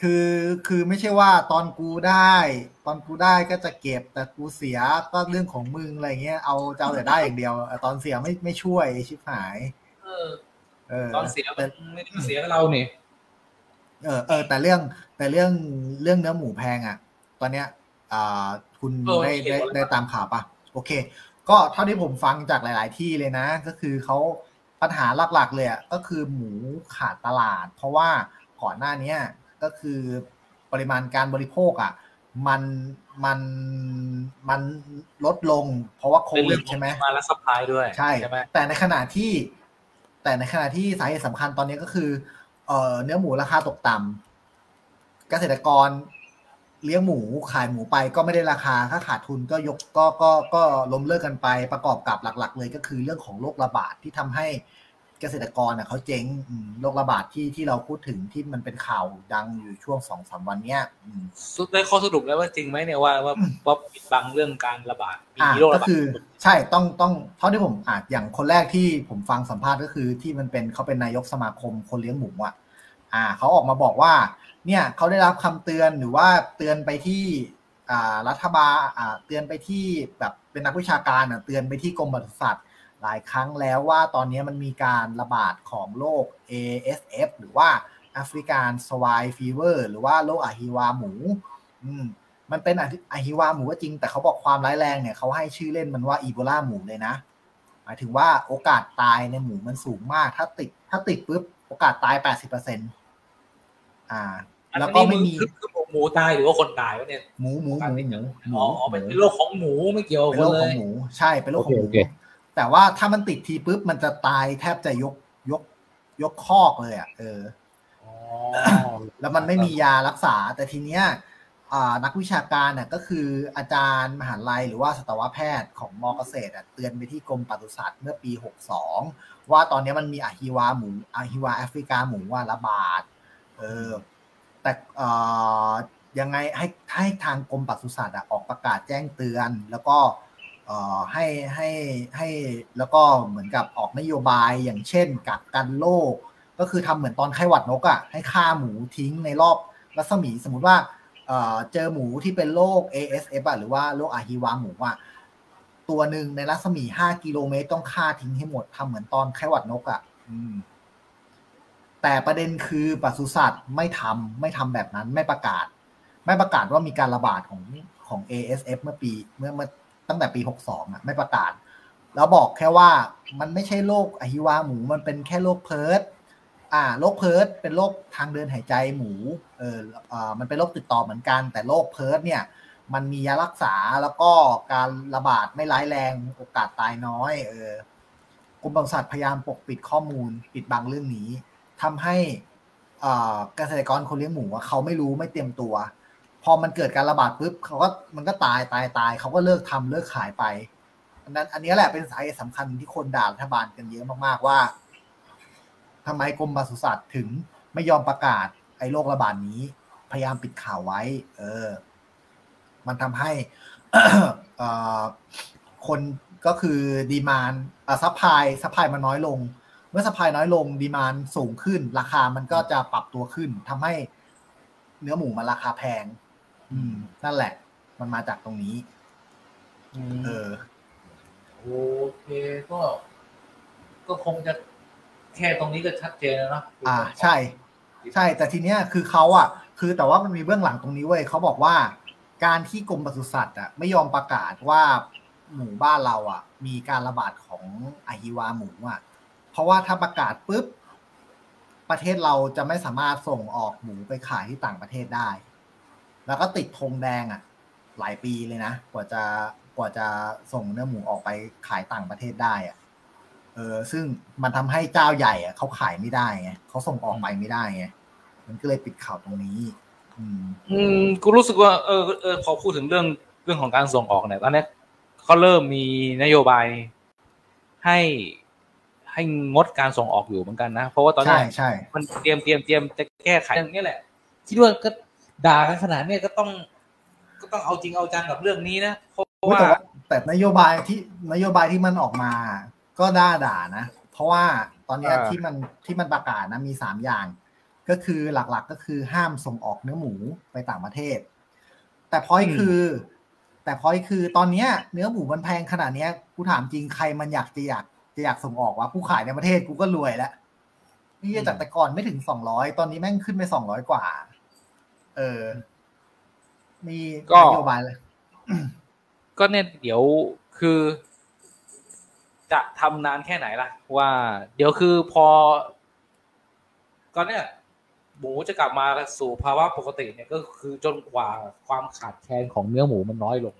คือคือไม่ใช่ว่าตอนกูได้ ตอนกูได้ก็จะเก็บ แต่กูเสียก็เรื่องของมึงอะไรเงี้ยเอาจะเอาแต่ได้อย่างเดียวเออตอนเสียไม่ไม่ช่วยไอ้ชิบหายเออเออตอนเสียแต่มันไม่ได้เสียกับเราเนี่ยเออเออ แต่เรื่องแต่เรื่องเรื่องเนื้อหมูแพงอะ ตอนเนี้ย อ่า คุณได้ได้ได้ตามข่าวปะโอเค ก็เท่าที่ผมฟังจากหลาย ๆ ที่เลยนะ ก็คือเขาปัญหาหลัก ๆ เลยอะก็คือหมูขาดตลาด เพราะว่าก่อนหน้าเนี้ยก็คือปริมาณการบริโภคอะมันมันมันลดลง เพราะว่าโควิดใช่ไหมเป็นเรื่องขอใช่ง demand และ supply ด้วยใช่ใช่ไหมแต่ในขณะที่ แต่ในขณะที่สาเหตุสำคัญตอนนี้ก็คือเอ่อเนื้อหมูราคาตกต่ำเกษตรกร เลี้ยงหมูขายหมูไปก็ไม่ได้ราคาถ้าขาดทุนก็ยกก็ก็ก็ล้มเลิกกันไปประกอบกับหลัก ๆ เลยก็คือเรื่องของโรคระบาดที่ทำให้เกษตรกรน่ะเขาเจ๊งอืมโรคระบาดที่ที่เราพูดถึงที่มันเป็นข่าวดังอยู่ช่วงสองสามวันเนี้ยอืมสุดได้ข้อสรุปแล้วว่าจริงไหมเนี่ยว่าว่าว่าปิดบังเรื่องการระบาดมีอ่าโรคก็ระบาดคือใช่ต้องต้องเท่าที่ผมอ่านอย่างคนแรกที่ผมฟังสัมภาษณ์ก็คือที่มันเป็นเขาเป็นนายกสมาคมคนเลี้ยงหมูอะ อ่าเขาออกมาบอกว่า เนี่ยเขาได้รับคำเตือนหรือว่าเตือนไปที่รัฐบาลเตือนไปที่แบบเป็นนักวิชาการเตือนไปที่กรมปศุสัตว์หลายครั้งแล้วว่าตอนนี้มันมีการระบาดของโรค ASF หรือว่าAfrican swine fever หรือว่าโรคอหิวาต์หมูอืมมันเป็นอหิวาต์หมูก็จริง แต่เขาบอกความร้ายแรงเนี่ยเขาให้ชื่อเล่นมันว่าอีโบลาหมูเลยนะ หมายถึงว่าโอกาสตายในหมูมันสูงมาก ถ้าติดถ้าติดปุ๊บโอกาสตายแปดสิบเป อร์เซ็นต์อ่า แล้วก็ไม่มีคือคือหมูตายหรือว่าคนตายวะเนี่ยหมูหมูหมูหมูหมูอ๋ออ๋อเป็นโรคของหมูไม่เกี่ยวคนเลยเป็นโรคของหมูใช่เป็นโรคของหมูโอเคโอเคแต่ว่าถ้ามันติดทีปุ๊บมันจะตายแทบจะยกยก ยกคอกเลยอะเอออ๋อแล้วมันไม่มียารักษา แต่ทีเนี้ยอ่านักวิชาการเนี่ยก็คืออาจารย์มหาลัยหรือว่าสัตวแพทย์ของมอเกษตรอะเตือนไปที่กรมปศุสัตว์เมื่อปี 62 ว่าตอนนี้มันมีอะฮิวาหมูอะฮิวาแอฟริกาหมูว่าระบาด เออ แต่ออยังไงให้ให้ทางกรมปศุสัตว์อะออกประกาศแจ้งเตือน แล้วก็เออให้ให้ให้แล้วก็เหมือนกับออกนโยบายอย่างเช่นกักกันโรคก็คือทำเหมือนตอนไข้หวัดนกอะ่ะให้ฆ่าหมูทิ้งในรอบรัศมีสมมติว่าเออเจอหมูที่เป็นโรค ASF อะหรือว่าโรคอะฮิวาหมูอะตัวหนึ่งในรัศมี 5 กิโลเมตรต้องฆ่าทิ้งให้หมดทำเหมือนตอนไข้หวัดนกอะ อืม แต่ประเด็นคือปศุสัตว์ไม่ทำไม่ทำแบบนั้นไม่ประกาศ ไม่ประกาศว่ามีการระบาดของของ ASF เมื่อปีเมื่อเมื่อตั้งแต่ปี 62อะไม่ประกาศ แล้วบอกแค่ว่ามันไม่ใช่โรคอะฮิวาหมูมันเป็นแค่โรค PRRS อ่าโรค PRRS เป็นโรคทางเดินหายใจหมูเอออ่ามันเป็นโรคติดต่อเหมือนกัน แต่โรค PRRS เนี่ยมันมียารักษาแล้วก็การระบาดไม่ร้ายแรงโอกาสตายน้อย เออกรมปศุสัตว์พยายามปกปิดข้อมูลปิดบังเรื่องนี้ ทำให้เกษตรกรคนเลี้ยงหมูเขาไม่รู้ไม่เตรียมตัว พอมันเกิดการระบาดปุ๊บเขาก็มันก็ตายตายตายเขาก็เลิกทำเลิกขายไปอันนั้นอันนี้แหละเป็นสาเหตุสำคัญที่คนด่ารัฐบาลกันเยอะมากๆว่าทำไมกรมปศุสัตว์ถึงไม่ยอมประกาศไอ้โรคระบาดนี้ พยายามปิดข่าวไว้ เออ มันทำให้คนก็คือdemand อะ supply supply มันน้อยลง เมื่อ supply น้อยลง demand สูงขึ้น ราคามันก็จะปรับตัวขึ้นทำให้เนื้อหมูมันราคาแพง อืม นั่นแหละ มันมาจากตรงนี้เออโอเคก็ ก็คงจะแค่ตรงนี้ก็ชัดเจนแล้วเนาะอ่า ใช่ ใช่ แต่ทีเนี้ยคือเขาอะ คือแต่ว่ามันมีเบื้องหลังตรงนี้เว้ยเขาบอกว่า การที่กรมปศุสัตว์อะไม่ยอมประกาศว่าหมู่บ้านเราอะ มีการระบาดของอะฮิวาหมูอะ เพราะว่าถ้าประกาศปุ๊บ ประเทศเราจะไม่สามารถส่งออกหมูไปขายที่ต่างประเทศได้ แล้วก็ติดธงแดงอะ หลายปีเลยนะ กว่าจะกว่าจะส่งเนื้อหมูออกไปขายต่างประเทศได้อะเออซึ่งมันทำให้เจ้าใหญ่อะเขาขายไม่ได้ไงเขาส่งออกไปไม่ได้ไงมันก็เลยปิดข่าวตรงนี้ อืม อืมกูรู้สึกว่าเออเออพอพูดถึงเรื่องเรื่องของการส่งออกเนี่ยตอนนี้เขาเริ่มมีนโยบายให้ ให้งดการส่งออกอยู่เหมือนกันนะ เพราะว่าตอนใช่นี้ใช่มันเตรียมเตรียมเตรียมจะแก้ไขเรื่องนี้แหละ คิดว่าก็ด่ากันขนาดเนี้ยก็ต้อง ก็ต้องเอาจริงเอาจังกับเรื่องนี้นะเพราะอุ๊ยว่าแต่ว่าแต่นโยบายที่นโยบายที่มันออกมา ก็ด่าด่านะ เพราะว่าตอนเนี้ยอ่าที่มันที่มันประกาศนะมีสามอย่าง ก็คือหลักๆก็คือห้ามส่งออกเนื้อหมูไปต่างประเทศ แต่พอยคือแต่พอยคือตอนเนี้ยเนื้อหมูมันแพงขนาดเนี้ยกูถามจริงใครมันอยากจะอยาก จะอยากส่งออกวะกูขายในประเทศกูก็รวยแล้วนี่จากแต่ก่อนไม่ถึงสองร้อยตอนนี้แม่งขึ้นไปสองร้อยกว่า เออ มีก็นโยบายเลยก็เนี่ยเดี๋ยวคือ จะทำนานแค่ไหนล่ะ ว่า เดี๋ยวคือพอ ก็เนี่ยหมูจะกลับมาสู่ภาวะปกติเนี่ยก็คือจนกว่าความขาดแคลนของเนื้อหมูมันน้อยลง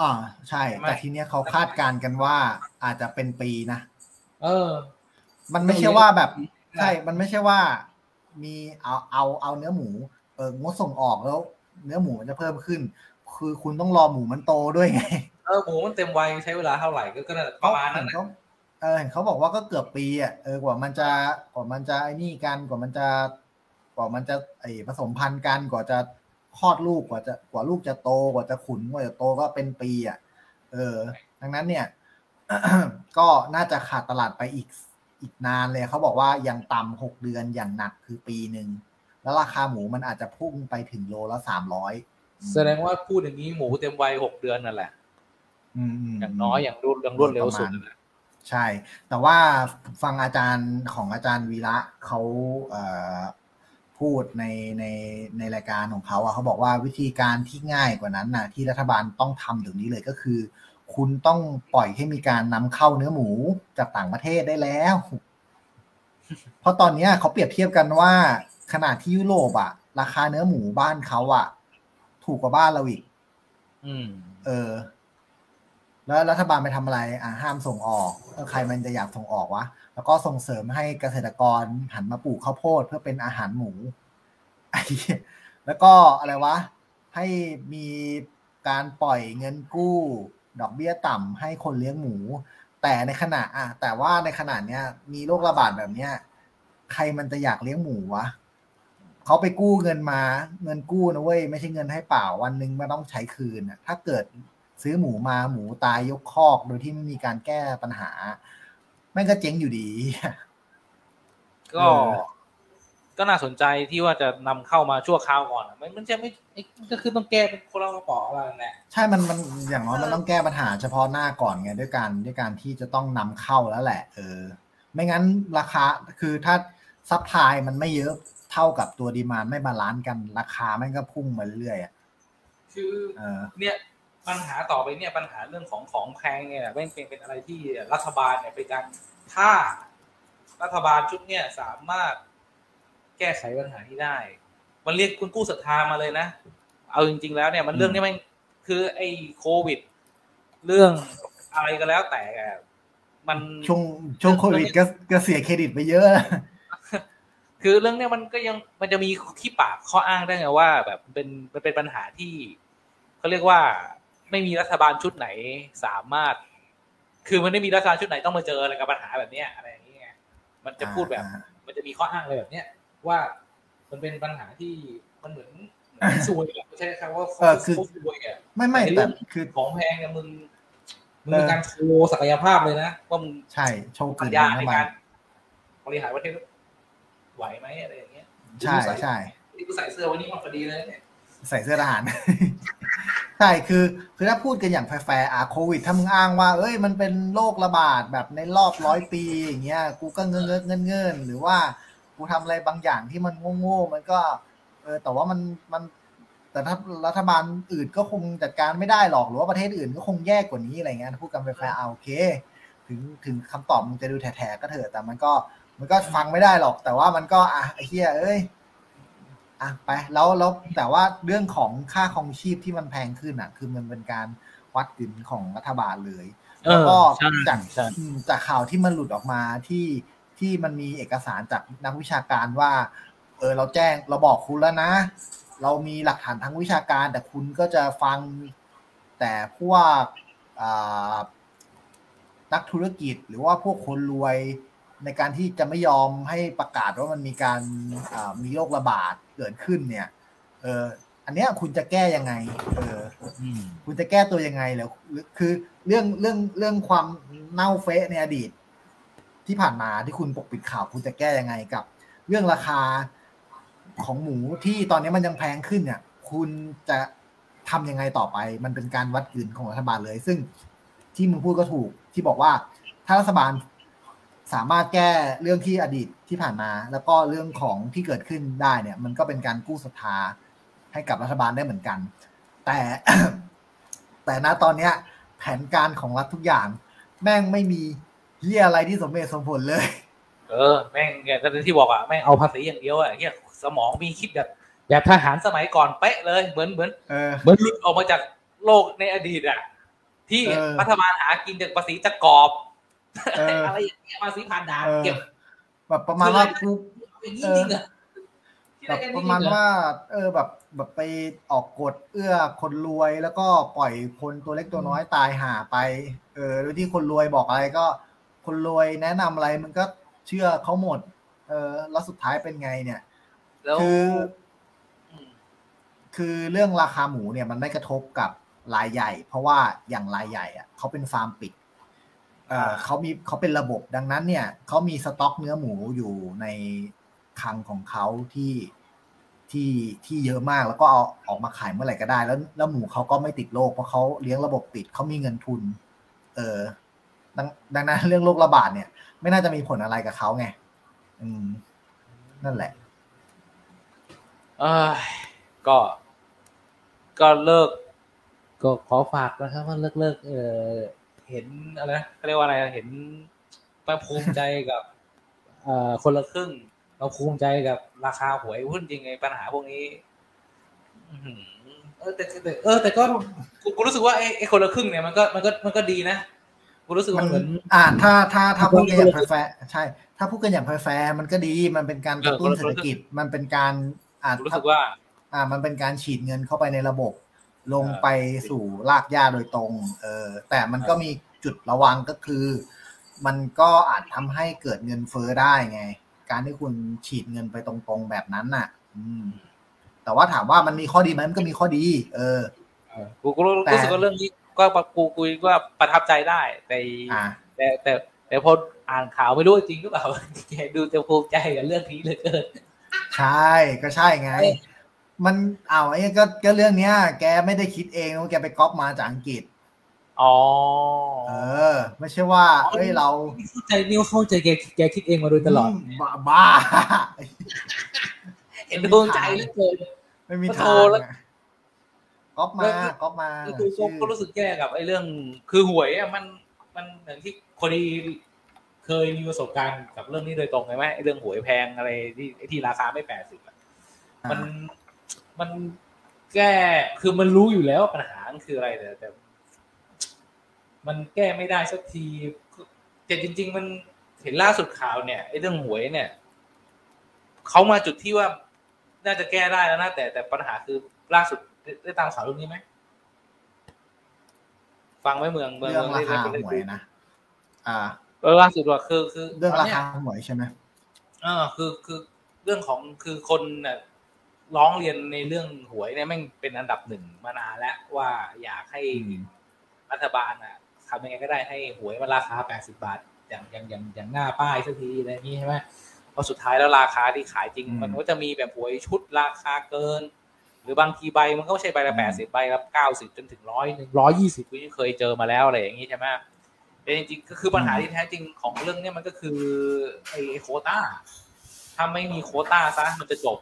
อ่าใช่ใช่ไหมแต่ทีเนี้ยเขาคาดการณ์กันว่าอาจจะเป็นปีนะ เออ มันไม่ใช่ว่าแบบใช่ มันไม่ใช่ว่า มีเอาเอาเอาเนื้อหมู เอองดส่งออกแล้ว เนื้อหมูมันจะเพิ่มขึ้น คือคุณต้องรอหมูมันโตด้วยไง เออหมูมันเต็มวัยใช้เวลาเท่าไหร่ก็ก็น่าประมาณนั้นเห็นะเขาเออเห็นเขาบอกว่าก็เกือบปีอะเออกว่ามันจะกว่ามันจะไอ้นี่กันกว่ามันจะกว่ามันจะไอ้ผสมพันธุ์กันกว่าจะ คลอดลูกกว่าจะกว่าลูกจะโตกว่าจะขุนกว่าจะโตก็เป็นปีอะ เออ ดังนั้นเนี่ย ก็น่าจะขาดตลาดไปอีกอีกนานเลยเขาบอกว่าอย่างต่ำหกเดือนอย่างหนักคือปีหนึ่งแล้วราคาหมูมันอาจจะพุ่งไปถึงโลละสามร้อยแสดงว่าพูดอย่างนี้หมูเต็มวัยหกเดือนนั่นแหละอืมมอย่างน้อยอย่างรวดอย่างรวดเร็วสุดนั่นแหละใช่ แต่ว่าฟังอาจารย์ของอาจารย์วีระเขาเอ่อ พูดในในในรายการของเขาอะเขาบอกว่าวิธีการที่ง่ายกว่านั้นน่ะที่รัฐบาลต้องทำถึงนี้เลยก็คือ คุณต้องปล่อยให้มีการนำเข้าเนื้อหมูจากต่างประเทศได้แล้ว เพราะตอนเนี้ยเขาเปรียบเทียบกันว่าขนาดที่ยุโรปอะราคาเนื้อหมูบ้านเขาอะถูกกว่าบ้านเราอีกอืมเออ แล้วรัฐบาลไปทำอะไร อ่าห้ามส่งออกเออใครมันจะอยากส่งออกวะ แล้วก็ส่งเสริมให้เกษตรกรหันมาปลูกข้าวโพดเพื่อเป็นอาหารหมูแล้วก็อะไรวะ ให้มีการปล่อยเงินกู้ ดอกเบี้ยต่ำให้คนเลี้ยงหมู แต่ในขณะอะแต่ว่าในขณะเนี้ย มีโรคระบาดแบบเนี้ย ใครมันจะอยากเลี้ยงหมูวะเขาไปกู้เงินมา เงินกู้นะเว้ยไม่ใช่เงินให้เปล่าวันหนึ่งมันต้องใช้คืนน่ะถ้าเกิดซื้อหมูมาหมูตายยกคอก โดยที่ไม่มีการแก้ปัญหา ม่งก็เจ๊งอยู่ดี ก็เออก็น่าสนใจที่ว่าจะนำเข้ามาชั่วคราวก่อนอะมันมันจะไม่ไอ้ก็คือต้องแก้เป็นคนละกระป๋ออะไรนั่นแหละใช่มันมันอย่างน้อยมันต้องแก้ปัญหาเฉพาะหน้าก่อนไงด้วยการด้วยการที่จะต้องนำเข้าแล้วแหละ เออ ไม่งั้นราคาคือถ้า supply มันไม่เยอะเท่ากับตัว demand ไม่ balance กันราคามันก็พุ่งมาเรื่อยๆอะคือเออเนี่ย ปัญหาต่อไปเนี่ยปัญหาเรื่องของของแพงเนี่ยแม่งเป็นเป็นอะไรที่รัฐบาลเนี่ยเป็นการถ้ารัฐบาลชุดเนี่ยสามารถแก้ไขปัญหาที่ได้ มันเรียกคุณกู้ศรัทธามาเลยนะ เอาจริง ๆ แล้วเนี่ยมันเรื่องนี้แม่งคือไอ้โควิด เรื่องอะไรก็แล้วแต่มันช่วงช่วงโควิดก็ก็เสียเครดิตไปเยอะ คือเรื่องเนี้ยมันก็ยังมันจะมีที่ปากข้ออ้างได้ไงว่า แบบมันเป็นมันเป็นปัญหาที่เขาเรียกว่า ไม่มีรัฐบาลชุดไหนสามารถ คือมันไม่มีรัฐบาลชุดไหนต้องมาเจออะไรกับปัญหาแบบเนี้ยอะไรอย่างเงี้ยมันจะพูดแบบอ่ามันจะมีข้ออ้างอะไรแบบเนี้ยว่ามันเป็นปัญหาที่มันเหมือนเหมือนซวยอะไม่ใช่ครับว่าเออคือเขาซวยอะไม่ไม่แต่แต่เรื่องคือของแพงเนี่ยมึงมึงเออเป็นการโชว์ศักยภาพเลยนะว่ามึงใช่โชว์ปัเกิญนญาเข้าในมาการบริหารประเทศไหวไหมอะไรอย่างเงี้ยใช่ใช่นี่กูใส่เสื้อวันนี้มาพอดีเลยเนี่ย ใส่เสื้อทหาร ใช่คือ คือถ้าพูดกันอย่างแฟร์อะโควิด ถ้ามึงอ้างว่า เอ้ย มันเป็นโรคระบาดแบบในรอบร้อยปีอย่างเงี้ย กูก็เงื้อเงินเงินหรือว่ากูทำอะไรบางอย่างที่มันโง่ๆมันก็ เออ แต่ว่ามันมัน แต่ถ้ารัฐบาลอื่นก็คงจัดการไม่ได้หรอกหรือว่าประเทศอื่นก็คงแย่กว่านี้อะไรเงี้ยพูดกันแฟร์เอาโอเค ถึงถึงคำตอบมึงจะดูแถๆก็เถอะแต่มันก็ มันก็ฟังไม่ได้หรอก แต่ว่ามันก็อะไอ้เหี้ยเอ้ย อะไปแล้วแล้วแต่ว่าเรื่องของค่าครองชีพที่มันแพงขึ้นอะ คือมันเป็นการวัดดินของรัฐบาลเลยแล้วก็ใช่จากใช่อืมจากข่าวที่มันหลุดออกมาที่ที่มันมีเอกสารจากนักวิชาการว่า เออเราแจ้งเราบอกคุณแล้วนะ เรามีหลักฐานทางวิชาการ แต่คุณก็จะฟังแต่พวกอ่านักธุรกิจหรือว่าพวกคนรวย ในการที่จะไม่ยอมให้ประกาศว่ามันมีการอ่ามีโรคระบาดเกิดขึ้นเนี่ยเอออันเนี้ยคุณจะแก้ยังไง เอออืมคุณจะแก้ตัวยังไงแล้วคือเรื่องเรื่องเรื่องความเน่าเฟะในอดีต ที่ผ่านมาที่คุณปกปิดข่าว คุณจะแก้ยังไงกับ เรื่องราคาของหมูที่ตอนนี้มันยังแพงขึ้นเนี่ย คุณจะทำยังไงต่อไป มันเป็นการวัดกืนของรัฐบาลเลย ซึ่งที่มึงพูดก็ถูกที่บอกว่าถ้ารัฐบาล สามารถแก้เรื่องที่อดีตที่ผ่านมา แล้วก็เรื่องของที่เกิดขึ้นได้เนี่ย มันก็เป็นการกู้ศรัทธาให้กับรัฐบาลได้เหมือนกัน แต่แต่ณตอนเนี้ย แผนการของรัฐทุกอย่าง แม่งไม่มีเฮียอะไรที่สมเหตุสมผลเลย เออ แม่งเนี่ยก็ที่บอกอะแม่งเอาภาษีอย่างเดียวอะเฮียสมองมีคิดแบบแบบทหารสมัยก่อนเป๊ะเลยเหมือนเหมือนเออเหมือนหลุดออกมาจากโลกในอดีตอะที่เออรัฐบาลหากินจากภาษีจากกอบเอออะไรอย่างเงี้ยภาษีผ่านด่านเออเก็บแบบประมาณว่ากูอย่างนี้จริงเหรอที่แบได้บแค่ปนี้ระมาณจงเหอว่า เออแบบแบบไปออกกฎเอื้อคนรวยแล้วก็ปล่อยคนตัวเล็กตัวน้อยตายหาไป เออโดยที่คนรวยบอกอะไรก็ คนรวยแนะนำอะไรมันก็เชื่อเขาหมด เออแล้วสุดท้ายเป็นไงเนี่ยแล้วคือมคือเรื่องราคาหมูเนี่ยมันไม่กระทบกับรายใหญ่ เพราะว่าอย่างรายใหญ่อะเขาเป็นฟาร์มปิด เขามีเขาเป็นระบบดังนั้นเนี่ยเขามีสต็อกเนื้อหมูอยู่ในคลังของเขาที่ที่ที่เยอะมากแล้วก็เอาออกมาขายเมื่อไหร่ก็ได้ แล้วแล้วหมูเขาก็ไม่ติดโรคเพราะเขาเลี้ยงระบบปิดเขามีเงินทุน เออดังดังนั้นเรื่องโรคระบาดเนี่ย ไม่น่าจะมีผลอะไรกับเขาไงอืม นั่นแหละ เอ้ยก็ ก็เลิก ก็ขอฝากนะครับว่าเลิกเลิกเออ เห็นอะไรนะเขาเรียกว่าอะไรเห็นมาภูมิใจกับเอ่อคนละครึ่ง เราภูมิใจกับราคาหวยหุ้นจริงไงปัญหาพวกนี้อื้อหือเออแต่แต่เออแต่ก็กูกูรู้สึกว่าไอ้ไอ้คนละครึ่งเนี่ยมันก็มันก็มันก็ดีนะกูรู้สึกว่าเหมือนอ่าถ้าถ้าถ้ามันพูดกันอย่างก็แฟร์ๆใช่ ถ้าพูดกันอย่างแฟร์ๆมันก็ดีมันเป็นการกระตุ้นเออเศรษฐกิจมันเป็นการอ่ากูรู้สึกว่า อ่ามันเป็นการฉีดเงินเข้าไปในระบบ ลงเออไปสู่รากหญ้าโดยตรง เออแต่มันก็มีจุดระวังก็คือ มันก็อาจทำให้เกิดเงินเฟ้อได้ไง การที่คุณฉีดเงินไปตรงๆแบบนั้นน่ะ อืม แต่ว่าถามว่ามันมีข้อดีไหมมันก็มีข้อดี เออเออกูกูรู้แต่รู้สึกว่าเรื่องนี้ก็กูกูว่าประทับใจได้แต่อ่าแต่แต่แต่พออ่านข่าวไม่รู้ว่าจริงหรือเปล่าแกดูจะภูมิใจกับเรื่องนี้เหลยเกินใช่ก็ใช่ไงเอ้ย มันเอาไอ้ก็ก็เรื่องเนี้ย แกไม่ได้คิดเองนะแกไปก๊อปมาจากอังกฤษอ๋อเออ ไม่ใช่ว่าเอ้ยเราเข้าใจนี่ว่าเข้าใจแกแกคิดเองมาโดยตลอดมบ้าบ้าเห็นภูมิใจเหลือเกินไม่มีโททารงแล้วอะก๊อปมาแล้วก๊อปมาก็คือชื่อก็รู้สึกแย่กับไอ้เรื่อง คือหวยอะมันมันอย่างที่คนที่เคยมีประสบการณ์กับเรื่องนี้โดยตรงไงไหมไอ้เรื่องหวยแพงอะไรที่ไอ้ที่ราคาไม่แปดสิบมัน มันแก้คือมันรู้อยู่แล้วว่าปัญหามันคืออะไรแต่แต่ มันแก้ไม่ได้สักทีแต่จริง ๆ มันเห็นล่าสุดข่าวเนี่ยไอ้เรื่องหวยเนี่ยเขามาจุดที่ว่าน่าจะแก้ได้แล้วนะแต่แต่ปัญหาคือล่าสุดได้ได้ตามข่าวเรื่องนี้ไหมฟังไหมเมืองเมืองเรื่องราคาได้ได้หวยนะอ่าเออล่าสุดว่าคือคือ เรื่องตนรานี้ยคาหวยใช่ไหมเออคือคือเรื่องของคือคนน่ะ ร้องเรียนในเรื่องหวยเนี่ยแม่งเป็นอันดับหนึ่งมานานแล้วว่าอยากให้อืมรัฐบาลอะทำยังไงก็ได้ให้หวยมันราคา 80 บาท อย่างอย่างอย่างอย่างหน้าป้ายสักทีอะไรอย่างนี้ใช่ไหมพอสุดท้ายแล้วราคาที่ขายจริง มันก็จะมีแบบหวยชุดราคาเกิน หรือบางทีใบมันก็ไม่ใช่ใบละแปดสิบใบละเก้าสิบจนถึงร้อยหนึ่งร้อยยี่สิบก็ยังเคยเจอมาแล้วอะไรอย่างนี้ใช่ไหมแต่จริงๆก็คือปัญหาที่แท้จริงของเรื่องเนี้ยมันก็คือไอ้โควต้าถ้าไม่มีโควต้าซะมันจะจบ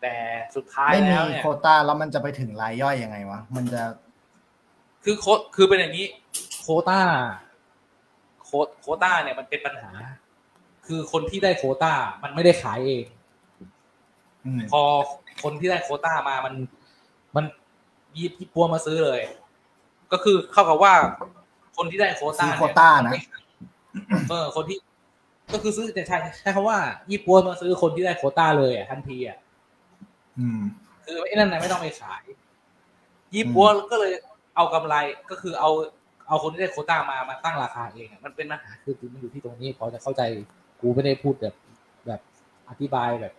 แต่สุดท้ายไม่มีแล้วเนี่ย โควต้าแล้วมันจะไปถึงรายย่อยยังไงวะ มันจะคือโคคือเป็นอย่างนี้ โควต้าโคโควต้าเนี่ยมันเป็นปัญหา คือคนที่ได้โควต้ามันไม่ได้ขายเอง อืมพอคนที่ได้โควต้ามามัน มันยีบยี่ปัวมาซื้อเลย ก็คือเข้ากับว่า คนที่ได้โควต้าซื้อเนี่ยโควต้านะ เออคนที่ก็คือซื้อแต่ใช่ใช่คำว่ายี่ปัวมาซื้อคนที่ได้โควต้าเลยอะทันทีอะอืม คือไอ้นั่นนะไม่ต้องไปขาย ยี่ปัวก็เลยเอากำไรก็คือเอา เอาคนที่ได้โควต้ามามาตั้งราคาเองอะมันเป็นปัญหาคือมันอยู่ที่ตรงนี้พอจะเข้าใจกูไม่ได้พูดแบบ แบบอธิบายแบบ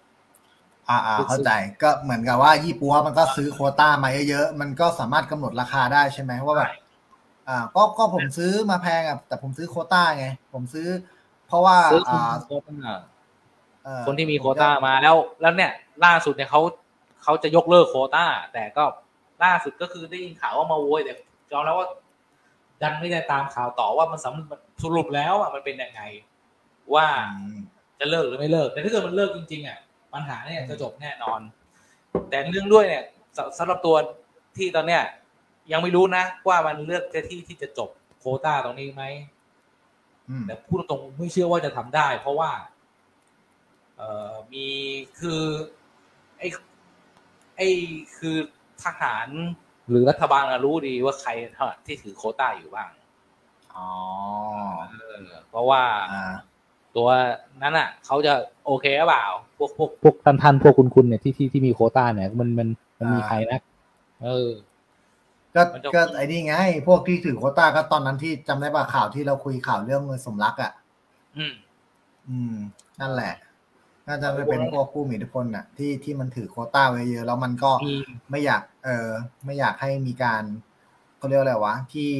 อ่าอ่าเข้าใจก็เหมือนกับว่า ยี่ปัวมันก็ซื้อโควต้ามาเยอะๆมันก็สามารถกำหนดราคาได้ใช่ไหมว่าแบบอ่าก็ก็ผมซื้อมาแพงอะแต่ผมซื้อโควต้าไง ผมซื้อ เพราะว่าซื้อคนอ่าโควต้าเอ่อคนที่มีโควต้ามาแล้ว แล้วเนี่ย ล่าสุดเนี่ยเขา เขาจะยกเลิกโควต้า แต่ก็ล่าสุดก็คือได้ยินข่าวว่ามาโวยแต่ยอมแล้วว่าดันไม่ได้ตามข่าวต่อว่ามันสำสรุปแล้วอะมันเป็นยังไง ว่าอืมจะเลิกหรือไม่เลิก แต่ถ้าเกิดมันเลิกจริงๆอะปัญหาเนี่ยจะจบแน่นอน แต่เรื่องด้วยเนี่ยสสำหรับตัวที่ตอนเนี้ยยังไม่รู้นะ ว่ามันเลือกจะที่ที่จะจบโควต้าตรงนี้ไหมอืมแต่พูดตรงๆไม่เชื่อว่าจะทำได้ เพราะว่า เอ่อมีคือ ไอ้ ไอ้คือทหารหรือรัฐบาลอะรู้ดีว่าใครที่ถือโควต้าอยู่บ้างอ๋อเออเพราะว่าอ่าตัวนั้นอะเขาจะโอเคหรือเปล่า พวกพวกพวกท่านท่านพวกคุณคุณเนี่ยที่ที่ที่มีโควต้าเนี่ย มันมันมันมีอ่าใครนะเออ ก็มันจะก็ไอ้นี่ไง พวกที่ถือโควต้าก็ตอนนั้นที่จำได้ป่ะข่าวที่เราคุยข่าวเรื่องสมรักอะ อืม อืม นั่นแหละ น่าจะไปเป็นพวกผู้มีอิทธิพลน่ะ ที่ที่มันถือโควต้าไว้เยอะ แล้วมันก็มีไม่อยาก เออไม่อยากให้มีการเขาเรียกว่าอะไรวะที่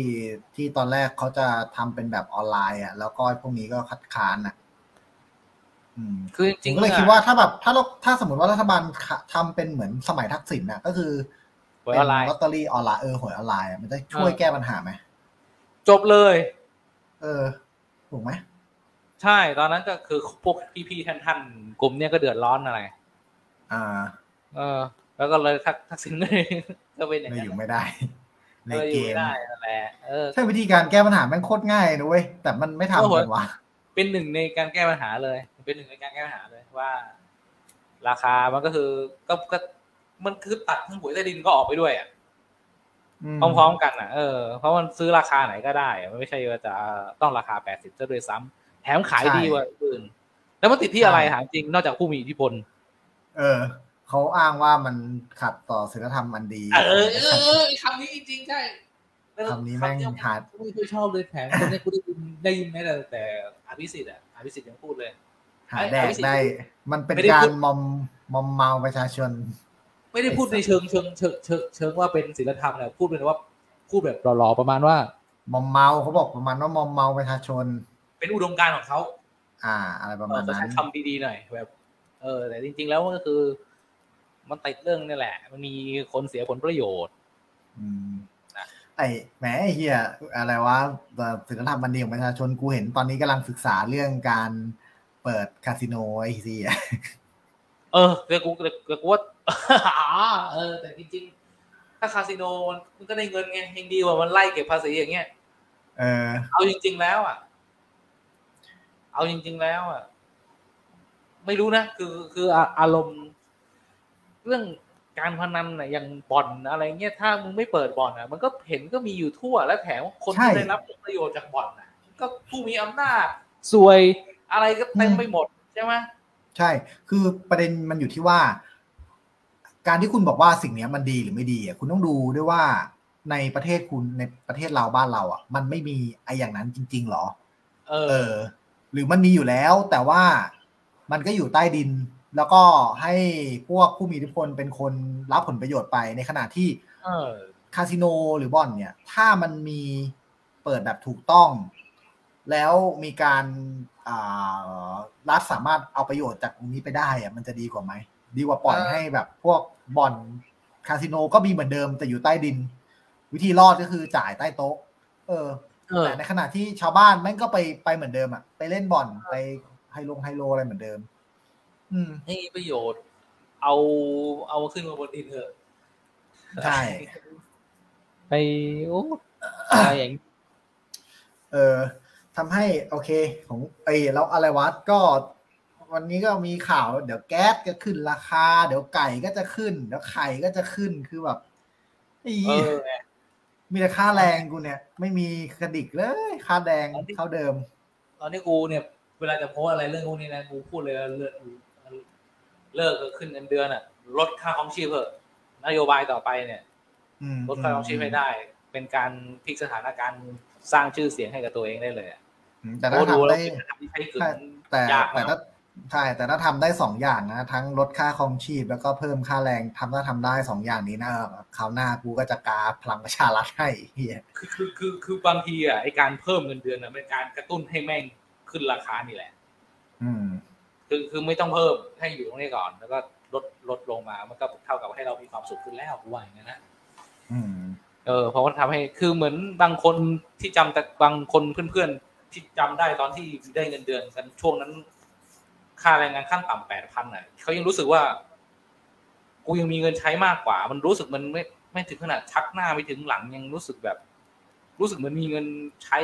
ที่ตอนแรกเขาจะทำเป็นแบบออนไลน์ อะ แล้วก็พวกนี้ก็คัดค้านอะออืมคือจผริมงๆก็เลยอะคิดว่าถ้าแบบถ้าเราถ้าสมมติว่ารัฐบาลทำเป็นเหมือนสมัยทักษิณน่ะ ก็คือหวยออนไลน์ลอตเตอรี่ออนไลน์เออหวยออนไลน์อะมันจะช่วยเออแก้ปัญหาไหมจบเลย เออถูกไหม ใช่ตอนนั้นก็คือพวกพี่ๆท่านๆกลุ่มเนี้ยก็เดือดร้อนอะไร อ่า เออ แล้วก็เลยทักทักษิณเลยก็เป็นอย่างไม่นั้อนยู่ไม่ได้ ในเอออเกยู่ไม่มได้นั่นแหละเออใช่วิธีการแก้ปัญหาแม่งโคตรง่ายนะเว้ยแต่มันไม่ทำกันวะเป็นหนึ่งในการแก้ปัญหาเลย เป็นหนึ่งในการแก้ปัญหาเลยว่า ราคามันก็คือก็ก็มันคือตัดทั้งหวยใต้ดินก็ออกไปด้วยอะมพร้อมๆกันอะเออเพราะมันซื้อราคาไหนก็ได้อะมันไม่ใช่ว่าจะต้องราคาแปดสิบซะด้วยซ้ำ แถมขายดีกว่าอื่น แล้วมันติดที่อะไรถามจริงนอกจากผู้มีอิทธิพล เออเขาอ้างว่ามันขัดต่อศีลธรรมอันดี เออเออเออคำนี้จริงๆใช่คำนี้แม่งคำเยหาดกูไม่เคยชอบเลยแถมคนเนี้ยกูได้ยินได้ยินไหมแต่แต่อภิสิทธิ์อะอภิสิทธิ์ยังพูดเลยหาแดกได้ มันเป็นไม่ได้กาพูรดมอมมอมเมาประชาชน ไม่ได้พูดในเชิงเชิงเชิงเชิงเชิงว่าเป็นศีลธรรมนะพูดเป็นว่าพูดแบบหล่อๆประมาณว่ามอมเมาเขาบอกประมาณว่ามอมเมาประชาชน เป็นอุดมการณ์ของเขาอ่า อะไรประเอมาอณเขานั้ใช้นคำดีๆหน่อยแบบ เออ แต่จริง ๆ แล้วมันก็คือ มันติดเรื่องนี่แหละ มันมีคนเสียผลประโยชน์ อืมนะไอ้แหมไอ้เฮียอะไรวะศีลธรรมอันดีของประชาชนกูเห็นตอนนี้กำลังศึกษาเรื่องการเปิดคาสิโนไอ้ซีอะเออแต่กูแต่กูว่าอ๋อเออ แต่จริงๆ ถ้าคาสิโนมันมันก็ได้เงินไงยังดีกว่ามันไล่เก็บภาษีอย่างเงี้ยเออ เอาจริง ๆ แล้วอะ เอาจริง ๆ แล้วอะไม่รู้นะคือคืออะอารมณ์ เรื่องการพนันน่ะอย่างบ่อนอะไรเงี้ยถ้ามึงไม่เปิดบ่อนอะ มันก็เห็นก็มีอยู่ทั่วและแถมคนใช่ที่ได้รับผลประโยชน์จากบ่อนอะ ก็ผู้มีอำนาจสวยอะไรก็เต็มไปหมดใช่ไหมใช่ คือประเด็นมันอยู่ที่ว่า การที่คุณบอกว่าสิ่งเนี้ยมันดีหรือไม่ดีอะคุณต้องดูด้วยว่าในประเทศคุณในประเทศเราบ้านเราอะ มันไม่มีไอ้อย่างนั้นจริง ๆ หรอ เอเอออ หรือมันมีอยู่แล้ว แต่ว่ามันก็อยู่ใต้ดิน แล้วก็ให้พวกผู้มีอิทธิพลเป็นคนรับผลประโยชน์ไปในขณะที่เออคาสิโนหรือบ่อนเนี่ย ถ้ามันมีเปิดแบบถูกต้อง แล้วมีการอ่ารัฐสามารถเอาประโยชน์จากตรงนี้ไปได้อะมันจะดีกว่าไหม ดีกว่าปล่อยเออให้แบบพวกบ่อนคาสิโนก็มีเหมือนเดิมแต่อยู่ใต้ดิน วิธีรอดก็คือจ่ายใต้โต๊ะ เออเออ แต่ในขณะที่ชาวบ้านแม่งก็ไปไปเหมือนเดิมอะไปเล่นบ่อนไปไฮโลงไฮโลอะไรเหมือนเดิม อืมให้ประโยชน์ เอาเอาขึ้นมาบนดินเถอะใช่ไปโอ้อะไรอย่างเออทำให้โอเค ของไอ้แล้วอะไรวะก็ วันนี้ก็มีข่าว เดี๋ยวแก๊สก็ขึ้นราคา เดี๋ยวไก่ก็จะขึ้น เดี๋ยวไข่ก็จะขึ้นคือแบบไอ้เอเหี้ยอไง มีแต่ค่าแรงกูเนี่ย ไม่มีกระดิกเลย ค่าแดงเท่าเดิม ตอนนี้กูเนี่ย เวลาจะโพสต์อะไรเรื่องพวกนี้นะกูพูดเลยว่าเลิกเลิกขึ้นเงินเดือนอะ ลดค่าของชีพเถอะนโยบายต่อไปเนี่ยอืมลดค่าของชีพให้ได้ เป็นการพลิกสถานการณ์สร้างชื่อเสียงให้กับตัวเองได้เลยอะอืมแต่โอ้ถ้าดูทำแล้วได้เป็นคำที่ใช้กึ่ใช่งแต่ยากแต่นะถ้า ใช่ แต่ถ้าทำได้สองอย่างนะ ทั้งลดค่าครองชีพแล้วก็เพิ่มค่าแรงทำถ้าทำได้สองอย่างนี้นะคราวหน้ากูก็จะกาพลังประชารัฐให้เฮียคือคือคือคือบางทีอะไอการเพิ่มเงินเดือนอะเป็นการกระตุ้นให้แม่งขึ้นราคานี่แหละ อืม คือคือไม่ต้องเพิ่มให้อยู่ตรงนี้ก่อน แล้วก็ลดลดลงมามันก็เท่ากับให้เรามีความสุขขึ้นแล้วกูว่าอย่างนั้นนะอืม เออเพราะว่าทำให้คือเหมือนบางคนที่จำแต่บางคนเพื่อนๆที่จำได้ตอนที่ได้เงินเดือนกันช่วงนั้น ค่าแรงงานขั้นต่ำแปดพันอะเขายังรู้สึกว่า กูยังมีเงินใช้มากกว่า มันรู้สึกมันไม่ไม่ถึงขนาดชักหน้าไม่ถึงหลังยังรู้สึกแบบ รู้สึกเหมันมีเงินใช้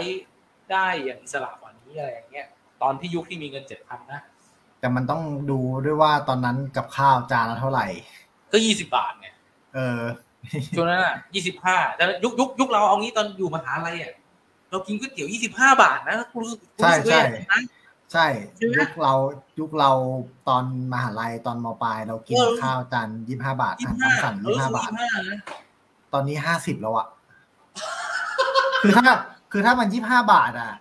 ได้อย่างอิสระกว่านี้อะไรอย่างเงี้ย ตอนที่ยุคที่มีเงินเจ็ดพันนะแต่มันต้องดูด้วยว่าตอนนั้นกับข้าวจานละเท่าไหร่ ก็ยี่สิบาทไงเออช่วงนั้นอะยี่สิบห้าแต่ยุคยุคยุคเราเอางี้ตอนอยู่มหาลัยอะเรากินก๋วยเตี๋ยวยี่สิบห้าบาทนะกูรู้สึกกูรู้สึกใช่ด้วยใช่นะ ใช่ใช่ไหมยุคเรายุคเราตอนมหาลัยตอนมปลาย เรากินเออข้าวจานยี่ห้าบาทยี่อาสิหารบห้าตามสั่งเอยี่อห้ายี่บาทสิบห้านะตอนนี้ห้าสิบแล้วอะคือถ้าคือถ้ามันยี่ห้าบาทอะ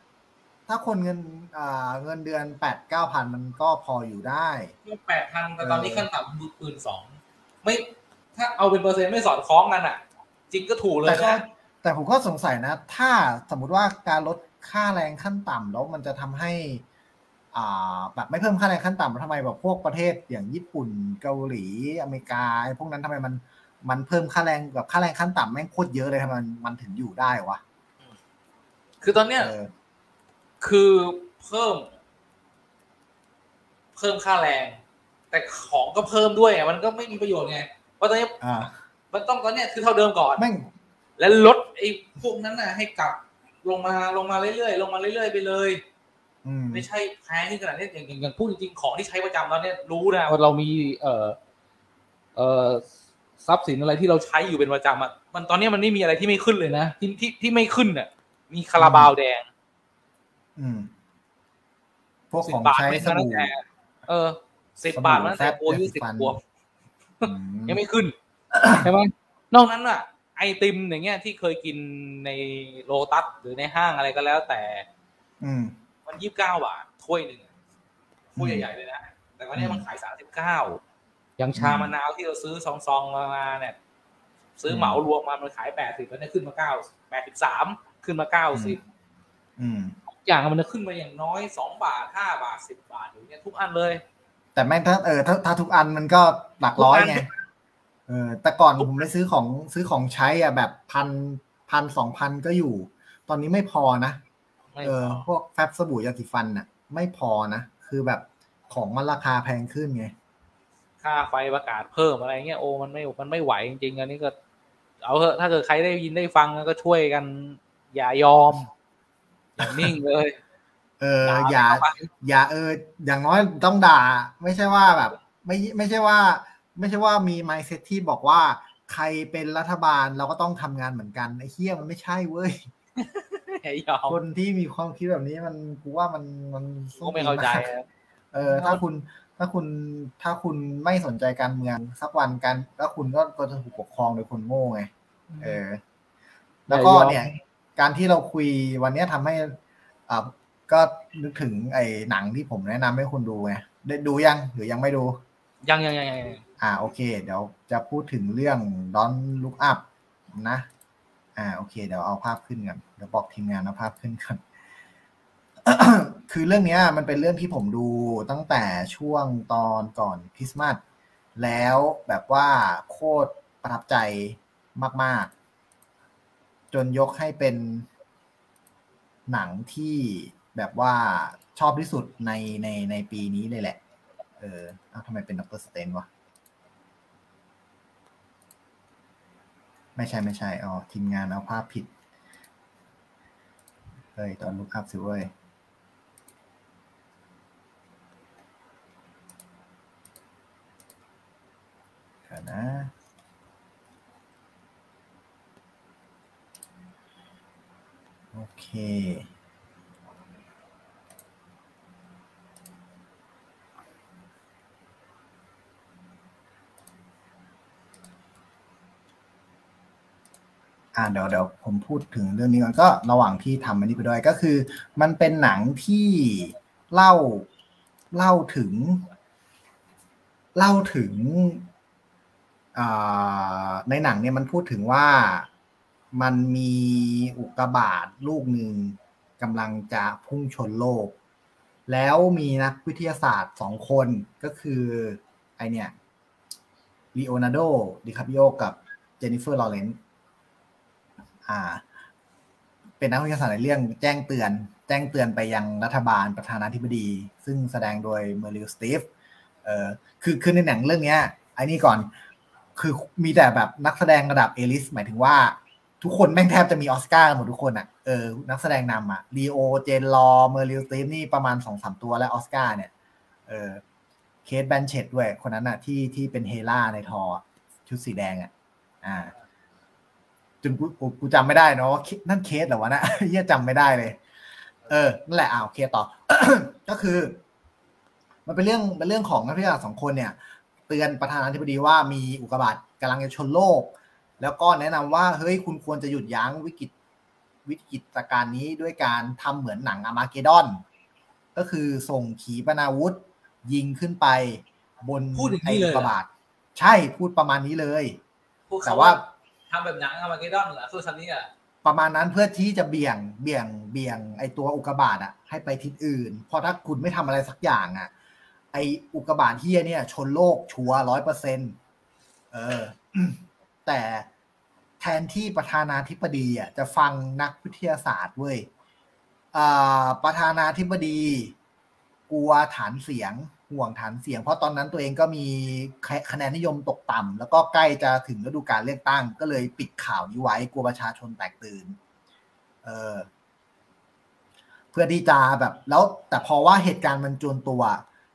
ถ้าคนเงินอ่าเงินเดือนแปดเก้าพันมันก็พออยู่ได้ก็แปดพันแต่ตอนนี้ขั้นต่ำคือปืนสองไม่ถ้าเอาเป็นเปอร์เซ็นต์ไม่สอดคล้องกันอะ จริงก็ถูกเลยแต่ก็นะแต่ผมก็สงสัยนะ ถ้าสมมุติว่าการลดค่าแรงขั้นต่ำแล้วมันจะทำให้อ่า แบบไม่เพิ่มค่าแรงขั้นต่ำทำไมแบบพวกประเทศอย่างญี่ปุ่นเกาหลีอเมริกาไอ้พวกนั้นทำไมมันมันเพิ่มค่าแรงแบบค่าแรงขั้นต่ำแม่งโคตรเยอะเลยทำไมมันมันถึงอยู่ได้วะคือตอนเนี้ยเออคือเพิ่ม เพิ่มค่าแรง แต่ของก็เพิ่มด้วยไงมันก็ไม่มีประโยชน์ไงเพราะตอนนี้อ่ามันต้องตอนเนี้ยคือเท่าเดิมก่อนแม่งแล้วลดไอ้พวกนั้นน่ะ ให้กลับลงมาลงมาเรื่อยๆลงมาเรื่อยๆไปเลยอืม ไม่ใช่แพงขึ้นขนาดนี้อย่างอย่างอย่างพูดจริงๆของที่ใช้ประจำแล้วเนี่ยรู้นะว่าเรามีเอ่อเอ่อทรัพย์สินอะไรที่เราใช้อยู่เป็นประจำอะมันตอนนี้มันไม่มีอะไรที่ไม่ขึ้นเลยนะที่ที่ที่ไม่ขึ้นอะ มีคาราบาวแดง อืม พวกสิของบบาทใช้ไม่สตั้งบู่แต่เออสิบสบู่บาทมาตั้งแต่แฟบโอายุยาสีสิบฟันขวบอืมยังไม่ขึ้นใช่ไหมนอกนั้นอะ ไอติมอย่างเงี้ยที่เคยกินในโลตัสหรือในห้างอะไรก็แล้วแต่ อืม มันยี่สิบเก้าบาทถ้วยหนึ่งอะถ้วยอืมใหญ่ๆเลยนะ แต่วันนี้อืมมันขายสามสิบเก้าอย่างชามะนาวที่เราซื้อซองๆมาเนี่ย ซื้อเหมารวมมามันขายแปดสิบแล้วเนี่ยขึ้นมาเก้าแปดสิบสามขึ้นมาเก้าสิบอืมอย่างมันจะขึ้นมาอย่างน้อยสองบาทห้าบาทสิบบาทอย่างเงี้ยทุกอันเลย แต่แม่งถ้าเออถ้าถ้าทุกอันมันก็หลักร้อยไงเออแต่ก่อนผมไปซื้อของซื้อของใช้อะแบบพันพันสองพันก็อยู่ ตอนนี้ไม่พอนะไม่ เอพออพวกแฟบสบู่ยาสีฟันน่ะ ไม่พอนะ คือแบบของมันราคาแพงขึ้นไง ค่าไฟประกาศเพิ่มอะไรเงี้ยโอ้มันไม่มันไม่ไหวจริงๆอันนี้ก็ เอาเถอะถ้าเกิดใครได้ยินได้ฟังก็ช่วยกัน อย่ายอมอย่านิ่งเลย เออ อย่า อย่าเออ อย่างน้อยต้องด่า ไม่ใช่ว่าแบบ ไม่ไม่ใช่ว่า ไม่ใช่ว่ามีไมเซ็ตที่บอกว่าใครเป็นรัฐบาลเราก็ต้องทำงานเหมือนกันไอ้เฮียมันไม่ใช่เว้ยอ ย่ายอมคนที่มีความคิดแบบนี้มันกูว่ามันมันก็ไม่เข้าใจมกอะเออ ถ้าคุณถ้าคุณถ้าคุณไม่สนใจการเมืองสักวันกันแล้วคุณก็ก็จะถูกปกครองโดยคนโง่ไงเออ แล้วก็เนี่ย การที่เราคุยวันเนี้ยทำให้อ่าก็นึกถึงไอ้หนังที่ผมแนะนำให้คุณดูไงได้ดูยังหรือยังไม่ดู ยังยังยังยังยังอ่า โอเค เดี๋ยวจะพูดถึงเรื่อง Don't Look Up นะ อ่าโอเค เดี๋ยวเอาภาพขึ้นกันเดี๋ยวบอกทีมงานเอาภาพขึ้นกันคือเรื่องนี้มันเป็นเรื่องที่ผมดูตั้งแต่ช่วงตอนก่อนคริสต์มาสแล้วแบบว่าโคตรประทับใจมาก ๆ จนยกให้เป็นหนังที่แบบว่าชอบที่สุดในในในปีนี้เลยแหละ เออเอทำไมเป็นดรสเตนวะ ไม่ใช่ไม่ใช่อ๋อทีมงานเอาภาพผิด เฮ้ย ตอนลุกอัพสิเว้ยเดี๋ยวนะโอเค อ่าเดี๋ยวเดี๋ยวผมพูดถึงเรื่องนี้ก่อนก็ระหว่างที่ทำอันนี้ไปด้วยก็คือ มันเป็นหนังที่เล่าเล่าถึง เล่าถึงในหนังเนี่ยมันพูดถึงว่ามันมีอุกกาบาตลูกหนึ่งกำลังจะพุ่งชนโลก แล้วมีนักวิทยาศาสตร์สองคนก็คือไอเนี่ย Leonardo DiCaprio กับ Jennifer Lawrence อ่า เป็นนักวิทยาศาสตร์ในเรื่องแจ้งเตือน แจ้งเตือนไปยังรัฐบาลประธานาธิบดี ซึ่งแสดงโดย Meryl Streep เออคือคือในหนังเรื่องเนี้ยไอ้นี่ก่อนคือมีแต่แบบนักแสดงระดับ A-list หมายถึงว่าทุกคนแม่งแทบจะมีออสการ์หมดทุกคนอะเออนักแสดงนำอะลีโอเจนลอ Meryl Streep นี่ประมาณสองสามตัวและออสการ์เนี่ยเออ Cate Blanchett ด้วยคนนั้นอะที่ที่เป็น Hela ในทอชุดสีแดงอะอ่า จนกูกูกูจำไม่ได้เนาะว่าคิดนั่นเคสเหรอวะนะเฮียจำไม่ได้เลย เออนั่นแหละอ่าโอเคต่อ ก็คือ มันเป็นเรื่องเป็นเรื่องของนักวิทยาศาสตร์สองคนเนี่ย เตือนประธานาธิบดีว่ามีอุกกาบาตกำลังจะชนโลก แล้วก็แนะนำว่าเฮ้ยคุณควรจะหยุดยั้งวิกฤตวิกฤตการณ์นี้ด้วยการทำเหมือนหนังอามาเกดอน ก็คือส่งขีปนาวุธ ยิงขึ้นไป บนพูดอย่างนี้ไอ้เลยอุเหรอกกาบาตใช่พูดประมาณนี้เลยพวกแต่เขาว่า ว่าทำแบบหนังอามาเกดอนเหรอคือซันนี่อะประมาณนั้นเพื่อที่จะเบี่ยงเบี่ยงเบี่ยง ไอตัวอุกกาบาตอะให้ไปทิศอื่น เพราะถ้าคุณไม่ทำอะไรสักอย่างอะไออุกกาบาตเฮียเนี่ย ชนโลกชัวร้อยเปอร์เซ็นต์เออ แต่แทนที่ประธานาธิบดีอะจะฟังนักวิทยาศาสตร์เว้ยประธานาธิบดี กลัวฐานเสียง ห่วงฐานเสียง เพราะตอนนั้นตัวเองก็มีคะแนนนิยมตกต่ำแล้วก็ใกล้จะถึงฤดูกาลเลือกตั้ง ก็เลยปิดข่าวนี้ไว้กลัวประชาชนแตกตื่น เออเพื่อที่จะแบบ แล้วแต่พอว่าเหตุการณ์มันจวนตัว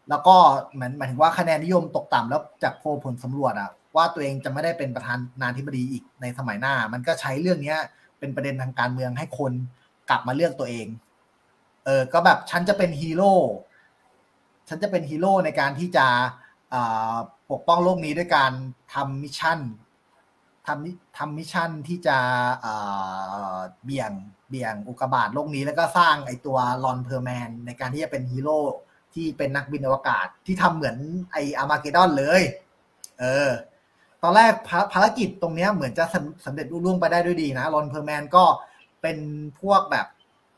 แล้วก็เหมือนหมายถึงว่าคะแนนนิยมตกต่ำแล้วจากโพลผลสำรวจอะว่าตัวเองจะไม่ได้เป็นประธานาธิบดีอีกในสมัยหน้า มันก็ใช้เรื่องเนี้ย เป็นประเด็นทางการเมืองให้คนกลับมาเลือกตัวเอง เออ ก็แบบฉันจะเป็นฮีโร่ ฉันจะเป็นฮีโร่ในการที่จะปกป้องโลกนี้ด้วยการทำ mission ทำทำ mission ที่จะเบี่ยงเบี่ยงอุกกาบาตโลกนี้แล้วก็สร้างไอตัว Ron Perlman ในการที่จะเป็นฮีโร่ที่เป็นนักบินอวกาศที่ทำเหมือนไอ Armageddon เลย เออ ตอนแรกภารกิจตรงนี้เหมือนจะสำเร็จลุล่วงไปได้ด้วยดีนะ Ron Perlman ก็เป็นพวกแบบ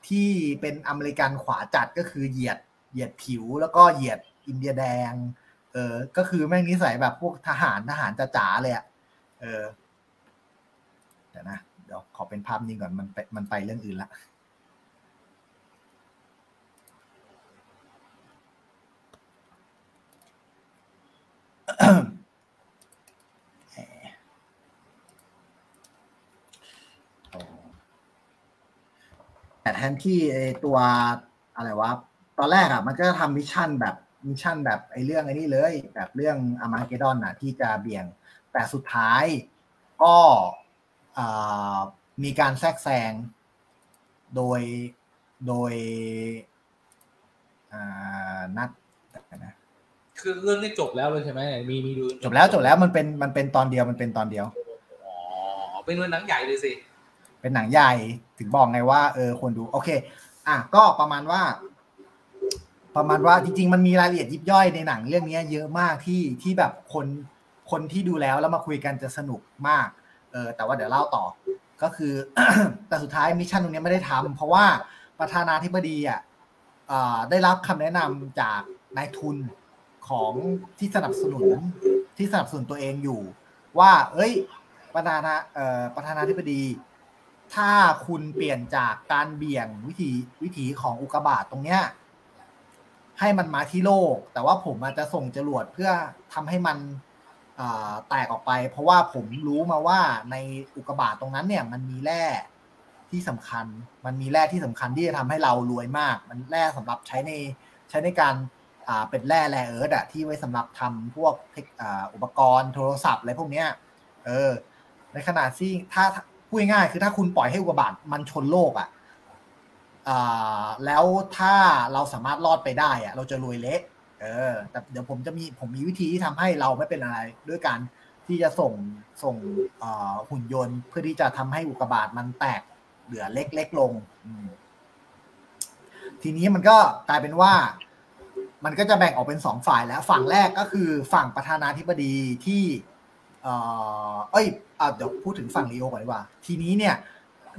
ที่เป็นอเมริกันขวาจัดก็คือเหยียด เหยียดผิวแล้วก็เหยียดอินเดียแดง เออ ก็คือแม่งนิสัยแบบพวกทหารทหารจ๋าเลยอะเออเดี๋ยวนะเดี๋ยวขอเป็นภาพนี้ก่อนมันไปมันไปเรื่องอื่นละแต่แทนที่ตัวอะไรวะ ตอนแรกอะมันก็ทำ mission แบบ mission แบบไอ้เรื่องไอ้นี่เลย แบบเรื่อง Armageddon อะที่จะเบี่ยง แต่สุดท้ายก็มีการแทรกแซงโดยโดยนัดนะคือเรื่องนี้จบแล้วเลยใช่ไหมมีมีดูจบแล้วจบแล้วมันเป็นมันเป็นตอนเดียวมันเป็นตอนเดียวอ๋อเป็นหนังใหญ่เลยสิเป็นหนังใหญ่ถึงบอกไงว่าเออควรดูโอเค อะก็ประมาณว่า ประมาณว่าจริง ๆ มันมีรายละเอียดยิบย่อยในหนังเรื่องนี้เยอะมากที่ที่แบบคนคนที่ดูแล้วแล้วมาคุยกันจะสนุกมากเออแต่ว่าเดี๋ยวเล่าต่อก็คือแต่สุดท้ายมิชชั่นตรงนี้ไม่ได้ทำเพราะว่าประธานาธิบดีอะได้รับคำแนะนำจากนายทุนของที่สนับสนุนที่สนับสนุนตัวเองอยู่ ว่า เอ้ย ประธานาเอ่อประธานาธิบดี ถ้าคุณเปลี่ยนจากการเบี่ยงวิธีวิถีของอุกกาบาตตรงเนี้ย ให้มันมาที่โลก แต่ว่าผมอาจจะส่งจรวดเพื่อทำให้มันแตกออกไป เพราะว่าผมรู้มาว่าในอุกกาบาตตรงนั้นเนี่ย มันมีแร่ที่สำคัญ มันมีแร่ที่สำคัญที่จะทำให้เรารวยมาก มันแร่สำหรับใช้ในใช้ในการเป็นแร่แร่เอิร์ธอะที่ไว้สำหรับทำพวกอุปกรณ์โทรศัพท์อะไรพวกเนี้ย เออ ในขณะที่ถ้าพูดง่ายคือถ้าคุณปล่อยให้อุกกาบาตมันชนโลกอะ แล้วถ้าเราสามารถรอดไปได้อะเราจะรวยเละเออ แต่เดี๋ยวผมจะมีผมมีวิธีที่ทำให้เราไม่เป็นอะไร ด้วยการที่จะส่งส่งหุ่นยนต์ เพื่อที่จะทำให้อุกกาบาตมันแตกเหลือเล็กเล็กลงทีนี้มันก็กลายเป็นว่า มันก็จะแบ่งออกเป็นสองฝ่ายแล้ว ฝั่งแรกก็คือฝั่งประธานาธิบดีที่เออเอ้ยเดี๋ยวพูดถึงฝั่งลีโอก่อนดีกว่า ทีนี้เนี่ย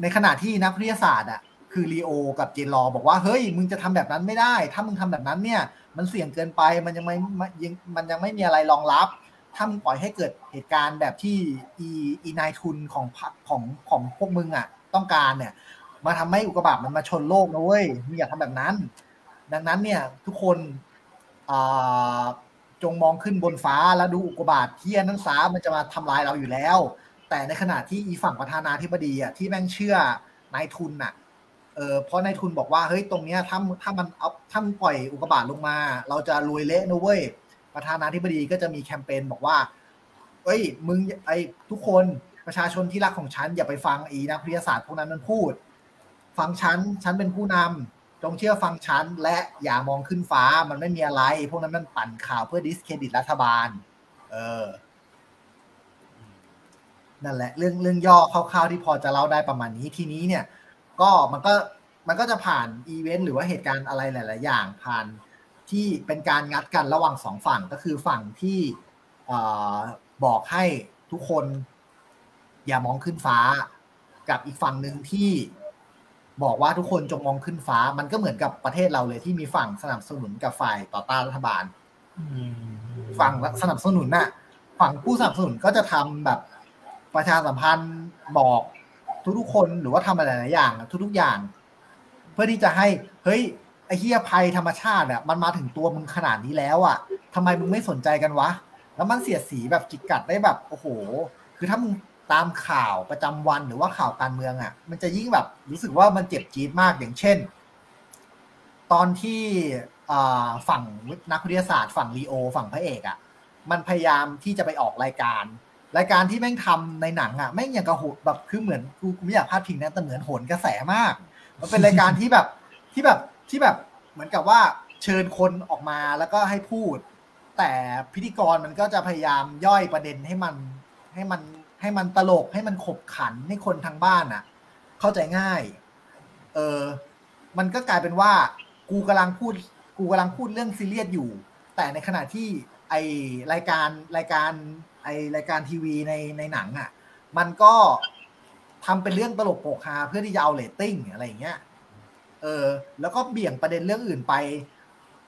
ในขณะที่นักวิทยาศาสตร์อะ คือลีโอกับเจนรอบอกว่าเฮ้ยมึงจะทำแบบนั้นไม่ได้ ถ้ามึงทำแบบนั้นเนี่ย มันเสี่ยงเกินไปมันยังไม่ยังมันยังไม่มีอะไรรองรับ ถ้ามึงปล่อยให้เกิดเหตุการณ์แบบที่อีอีนายทุนของพักของของพวกมึงอะ ต้องการเนี่ย มาทำให้อุกกาบาตมันมาชนโลกนะเว้ยมึงอย่าทำแบบนั้น ดังนั้นเนี่ยทุกคนจงมองขึ้นบนฟ้าแล้วดูอุกกาบาตเที่ยนั้นซามันจะมาทำลายเราอยู่แล้ว แต่ในขณะที่อีฝั่งประธานาธิบดีอะที่แม่งเชื่อนายทุนอะ เออเพราะนายทุนบอกว่าเฮ้ยตรงเนี้ยถ้าถ้ามันเอาถ้ามันปล่อยอุกกาบาตลงมา เราจะรวยเละนะเว้ยประธานาธิบดีก็จะมีแคมเปญบอกว่าเฮ้ยมึงไอทุกคนประชาชนที่รักของฉัน อย่าไปฟังอีนักวิทยาศาสตร์พวกนั้นมันพูด ฟังฉัน ฉันเป็นผู้นำจงเชื่อฟังฉัน และอย่ามองขึ้นฟ้ามันไม่มีอะไร พวกนั้นมันปั่นข่าวเพื่อดิสเครดิตรัฐบาล เออ นั่นแหละ เรื่องเรื่องย่อคร่าวๆที่พอจะเล่าได้ประมาณนี้ทีนี้เนี่ย ก็มันก็มันก็จะผ่านอีเวนต์หรือว่าเหตุการณ์อะไรหลาย ๆ อย่างผ่านที่เป็นการงัดกันระหว่างสองฝั่งก็คือฝั่งที่บอกให้ทุกคนอย่ามองขึ้นฟ้า กับอีกฝั่งหนึ่งที่บอกว่าทุกคนจงมองขึ้นฟ้า มันก็เหมือนกับประเทศเราเลยที่มีฝั่งสนับสนุนกับฝ่ายต่อต้านรัฐบาลฝั่งสนับสนุนน่ะ ฝั่งผู้สนับสนุนก็จะทำแบบประชาสัมพันธ์บอก ทุกๆคนหรือว่าทำอะไรหลายอย่างทุกๆอย่าง เพื่อที่จะให้เฮ้ยไอ้เฮียภัยธรรมชาติอะมันมาถึงตัวมึงขนาดนี้แล้วอะทำไมมึงไม่สนใจกันวะ แล้วมันเสียดสีแบบจิกกัดได้แบบโอ้โห คือถ้ามึงตามข่าวประจำวันหรือว่าข่าวการเมืองอะ มันจะยิ่งแบบรู้สึกว่ามันเจ็บจี๊ดมากอย่างเช่น ตอนที่ฝั่งนักวิทยาศาสตร์ ฝั่งลีโอ ฝั่งพระเอกอะ มันพยายามที่จะไปออกรายการ รายการที่แม่งทำในหนังอะแม่งอย่างกระโหดแบบคือเหมือนกูกูไม่อยากพลาดพิงนะแต่เหมือนโหนกระแสมาก มันเป็นรายการที่แบบที่แบบที่แบบเหมือนกับว่าเชิญคนออกมาแล้วก็ให้พูด แต่พิธีกรมันก็จะพยายามย่อยประเด็นให้มันให้มันให้มันตลกให้มันขบขันให้คนทางบ้านอะ เข้าใจง่าย เออมันก็กลายเป็นว่า กูกำลังพูด กูกำลังพูดเรื่องซีเรียสอยู่ แต่ในขณะที่ไอรายการรายการ ไอรายการทีวีในในหนังอะ มันก็ทำเป็นเรื่องตลกโปกฮาเพื่อที่จะเอาเรตติ้งอะไรอย่างเงี้ย เออ แล้วก็เบี่ยงประเด็นเรื่องอื่นไป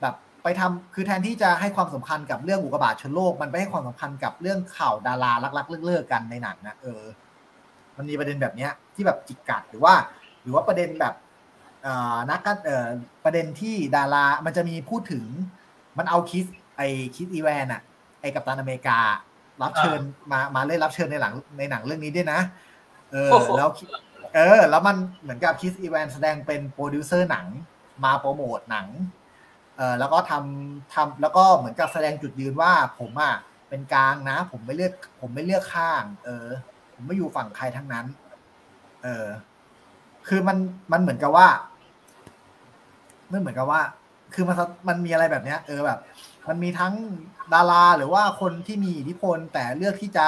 แบบไปทำคือแทนที่จะให้ความสำคัญกับเรื่องอุกกาบาตชนโลก มันไปให้ความสำคัญกับเรื่องข่าวดารารักๆเลิกๆกันในหนังนะเออ มันมีประเด็นแบบเนี้ย ที่แบบจิกกัดหรือว่า หรือว่าประเด็นแบบเอ่อนักการเอ่อประเด็นที่ดารา มันจะมีพูดถึง มันเอาคิสไอ Chris Evans อะไอ Captain America รับเชิญมามาเล่นรับเชิญในหลังในหนังเรื่องนี้ด้วยนะ เออโอ้โหแล้วเออ แล้วมันเหมือนกับ Chris Evans แสดงเป็นโปรดิวเซอร์หนัง มาโปรโมทหนัง เออแล้วก็ทำทำแล้วก็เหมือนกับแสดงจุดยืนว่าผมอะเป็นกลางนะ ผมไม่เลือก ผมไม่เลือกข้าง เออ ผมไม่อยู่ฝั่งใครทั้งนั้น เออ คือมันมันเหมือนกับว่ามันเหมือนกับว่า คือมันมันมีอะไรแบบเนี้ย เออแบบ มันมีทั้ง ดาราหรือว่าคนที่มีอิทธิพลแต่เลือกที่จะ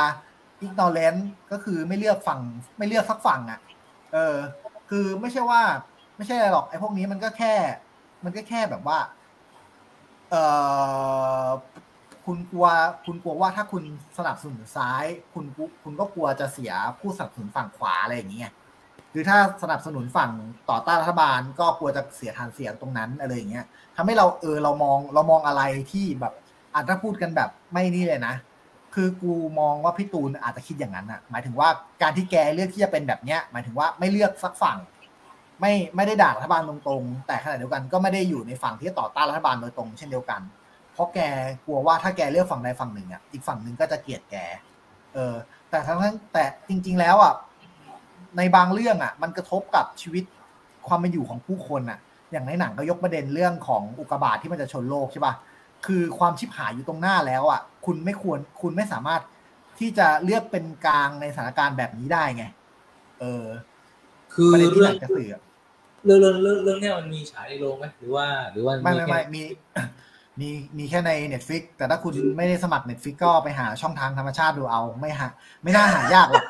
ignorant ก็คือไม่เลือกฝั่ง ไม่เลือกสักฝั่งอะ เออ คือไม่ใช่ว่า ไม่ใช่อะไรหรอกไอ้พวกนี้มันก็แค่ มันก็แค่แบบว่า เออคุณกลัว คุณกลัวว่าถ้าคุณสนับสนุนซ้าย คุณคุณก็กลัวจะเสียผู้สนับสนุนฝั่งขวาอะไรอย่างเงี้ยคือถ้าสนับสนุนฝั่งต่อต้านรัฐบาล ก็กลัวจะเสียฐานเสียงตรงนั้นอะไรอย่างเงี้ยทำให้เราเออเรามองเรามองอะไรที่แบบ อาจจะพูดกันแบบไม่นี่เลยนะ คือกูมองว่าพี่ตูนอาจจะคิดอย่างนั้นอะหมายถึงว่าการที่แกเลือกที่จะเป็นแบบเนี้ย หมายถึงว่าไม่เลือกสักฝั่ง ไม่ไม่ได้ด่ารัฐบาลตรงๆ แต่ขณะเดียวกันก็ไม่ได้อยู่ในฝั่งที่ต่อต้านรัฐบาลโดยตรงเช่นเดียวกัน เพราะแกกลัวว่าถ้าแกเลือกฝั่งใดฝั่งหนึ่งอะอีกฝั่งหนึ่งก็จะเกลียดแก เออ แต่ทั้งทั้งแต่จริง ๆ แล้วอะในบางเรื่องอะมันกระทบกับชีวิตความเป็นอยู่ของผู้คนอะอย่างในหนังก็ยกประเด็นเรื่องของอุกกาบาตที่มันจะชนโลกใช่ปะ คือความชิบหายอยู่ตรงหน้าแล้วอะ คุณไม่ควรคุณไม่สามารถที่จะเลือกเป็นกลางในสถานการณ์แบบนี้ได้ไง เออ คือประเด็นที่เรื่หองนังจะสื่อเรื่องเรื่องเรื่องเรื่องเนี้ยมันมีฉายในโรงไหมหรือว่า หรือว่าไม่ไม่แค่ไม่มีมีมีแค่ใน Netflix แต่ถ้าคุณไม่ได้สมัคร Netflix ก็ไปหาช่องทางธรรมชาติดูเอา ไม่หา ไม่น่าหายากหรอก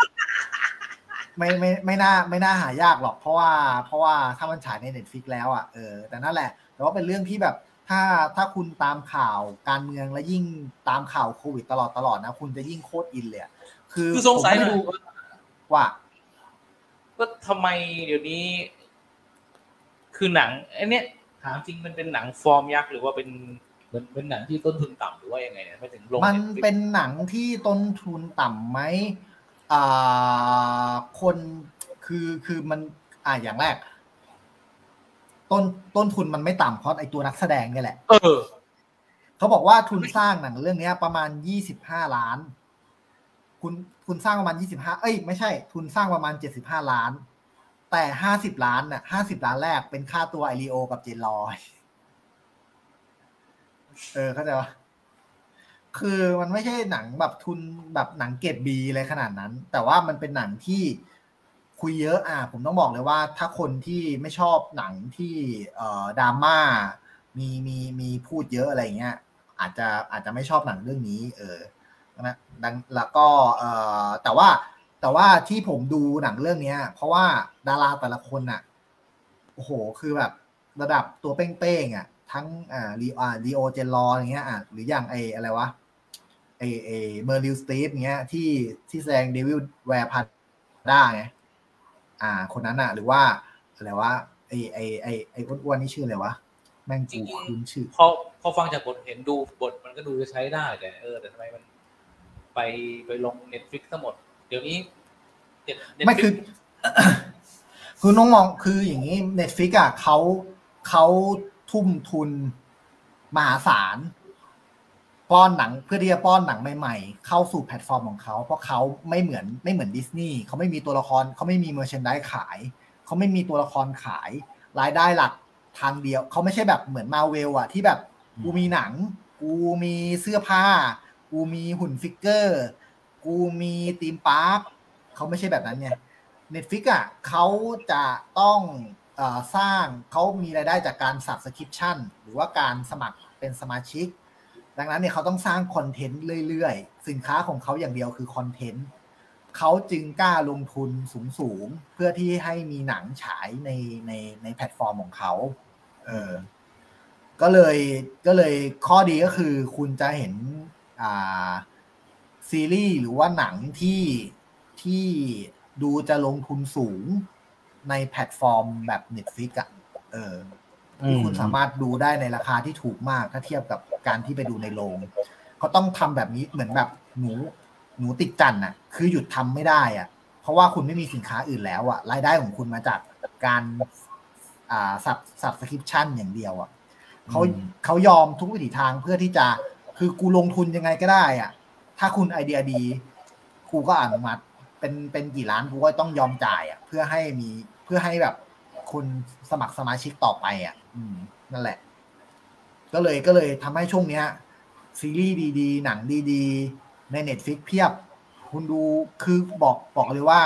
ไม่ไม่ไม่น่าไม่น่าหายากหรอกเพราะว่า เพราะว่าถ้ามันฉายใน Netflix แล้วอะเออแต่นั่นแหละ แต่ว่าเป็นเรื่องที่แบบ ถ้าถ้าคุณตามข่าวการเมืองและยิ่งตามข่าวโควิดตลอดตลอดนะ คุณจะยิ่งโคตรอินเลยอะคือคือสงสัยผมหไม่น่ดูอยว่าว่าว่าทำไมเดี๋ยวนี้ คือหนังไอ้เนี้ยถามจริงมันเป็นหนังฟอร์มยักษ์หรือว่าเป็นเป็นเป็นหนังที่ต้นทุนต่ำหรือว่ายังไงเนี่ยไม่ถึงลงมัน Netflix เป็นหนังที่ต้นทุนต่ำไหมอ่าคนคือคือมันอ่าอย่างแรก ต้นต้นทุนมันไม่ต่ำเพราะไอตัวนักแสดงเนี่ยแหละ เออ เขาบอกว่าทุนสร้างหนังเรื่องเนี้ย ประมาณยี่สิบห้าล้าน คุณคุณสร้างประมาณยี่สิบห้าเอ้ยไม่ใช่ ทุนสร้างประมาณเจ็ดสิบห้าล้าน แต่ห้าสิบล้านน่ะห้าสิบล้านแรกเป็นค่าตัวไอรีโอกับเจนลอยเออเข้าใจปะคือมันไม่ใช่หนังแบบทุนแบบหนังเกรดบีเลยขนาดนั้น แต่ว่ามันเป็นหนังที่ คุยเยอะอะผมต้องบอกเลยว่า ถ้าคนที่ไม่ชอบหนังที่เอ่อดราม่ามีมีมีพูดเยอะอะไรเงี้ย อาจจะอาจจะไม่ชอบหนังเรื่องนี้ เออนะดังแล้วก็เอ่อแต่ว่าแต่ว่าที่ผมดูหนังเรื่องเนี้ย เพราะว่าดาราแต่ละคนอะโอ้โหคือแบบระดับตัวเป้งๆอะ ทั้งอ่าลีอ่าลีโอเจนลออย่างเงี้ยอะหรืออย่างไออะไรวะไอไอ Meryl Streep เงี้ยที่ที่แสดง Devil Wears Prada ไง อ่า คนนั้นอะหรือว่าอะไรวะไอไอไอไออ้วนๆนี่ชื่ออะไรวะแม่งกูคุ้นชื่อพอพอฟังจากบทเห็นดูบทมันก็ดูจะใช้ได้แต่เออแต่ทำไมมันไปไปลง Netflix ทั้งหมด เดี๋ยวนี้เน็ตไม่คือ Netflix คือน้องมองคืออย่างนี้ Netflix อะเขาเขาทุ่มทุนมหาศาล ป้อนหนังเพื่อที่จะป้อนหนังใหม่ๆ เข้าสู่แพลตฟอร์มของเขา เพราะเขาไม่เหมือนไม่เหมือนดิสนีย์เขาไม่มีตัวละครเขาไม่มี merchandise ขาย เขาไม่มีตัวละครขาย รายได้หลักทางเดียว เขาไม่ใช่แบบเหมือนมาเวลอะที่แบบกูมีหนัง กูมีเสื้อผ้า กูมีหุ่น figure กูมี theme park เขาไม่ใช่แบบนั้นไง Netflix อะเขาจะต้องเออสร้างเขามีรายได้จากการ subscription หรือว่าการสมัครเป็นสมาชิก ดังนั้นเนี่ยเขาต้องสร้าง content เรื่อยๆ สินค้าของเขาอย่างเดียวคือ content เขาจึงกล้าลงทุนสูงๆ เพื่อที่ให้มีหนังฉายในในในแพลตฟอร์มของเขา เออ ก็เลยก็เลยข้อดีก็คือคุณจะเห็นอ่าซีรีส์หรือว่าหนังที่ที่ดูจะลงทุนสูงในแพลตฟอร์มแบบ Netflix อะ เออที่คุณสามารถดูได้ในราคาที่ถูกมากถ้าเทียบกับ การที่ไปดูในโรงเขาต้องทำแบบนี้เหมือนแบบหนูหนูติดจันน่ะ คือหยุดทำไม่ได้อะ เพราะว่าคุณไม่มีสินค้าอื่นแล้วอะรายได้ของคุณมาจากการอ่าสับสับสคริปชั่นอย่างเดียวอะเขาเขายอมทุกวิถีทางเพื่อที่จะคือกูลงทุนยังไงก็ได้อะ ถ้าคุณไอเดียดีกูก็อนุมัติเป็นเป็นกี่ล้านกูก็ต้องยอมจ่าย อะ เพื่อให้มีเพื่อให้แบบคุณสมัครสมาชิกต่อไปอะ อืม นั่นแหละ ก็เลยก็เลยทำให้ช่วงเนี้ยซีรีส์ดีๆ หนังดีๆ ใน Netflix เพียบ คุณดูคือบอกบอกเลยว่า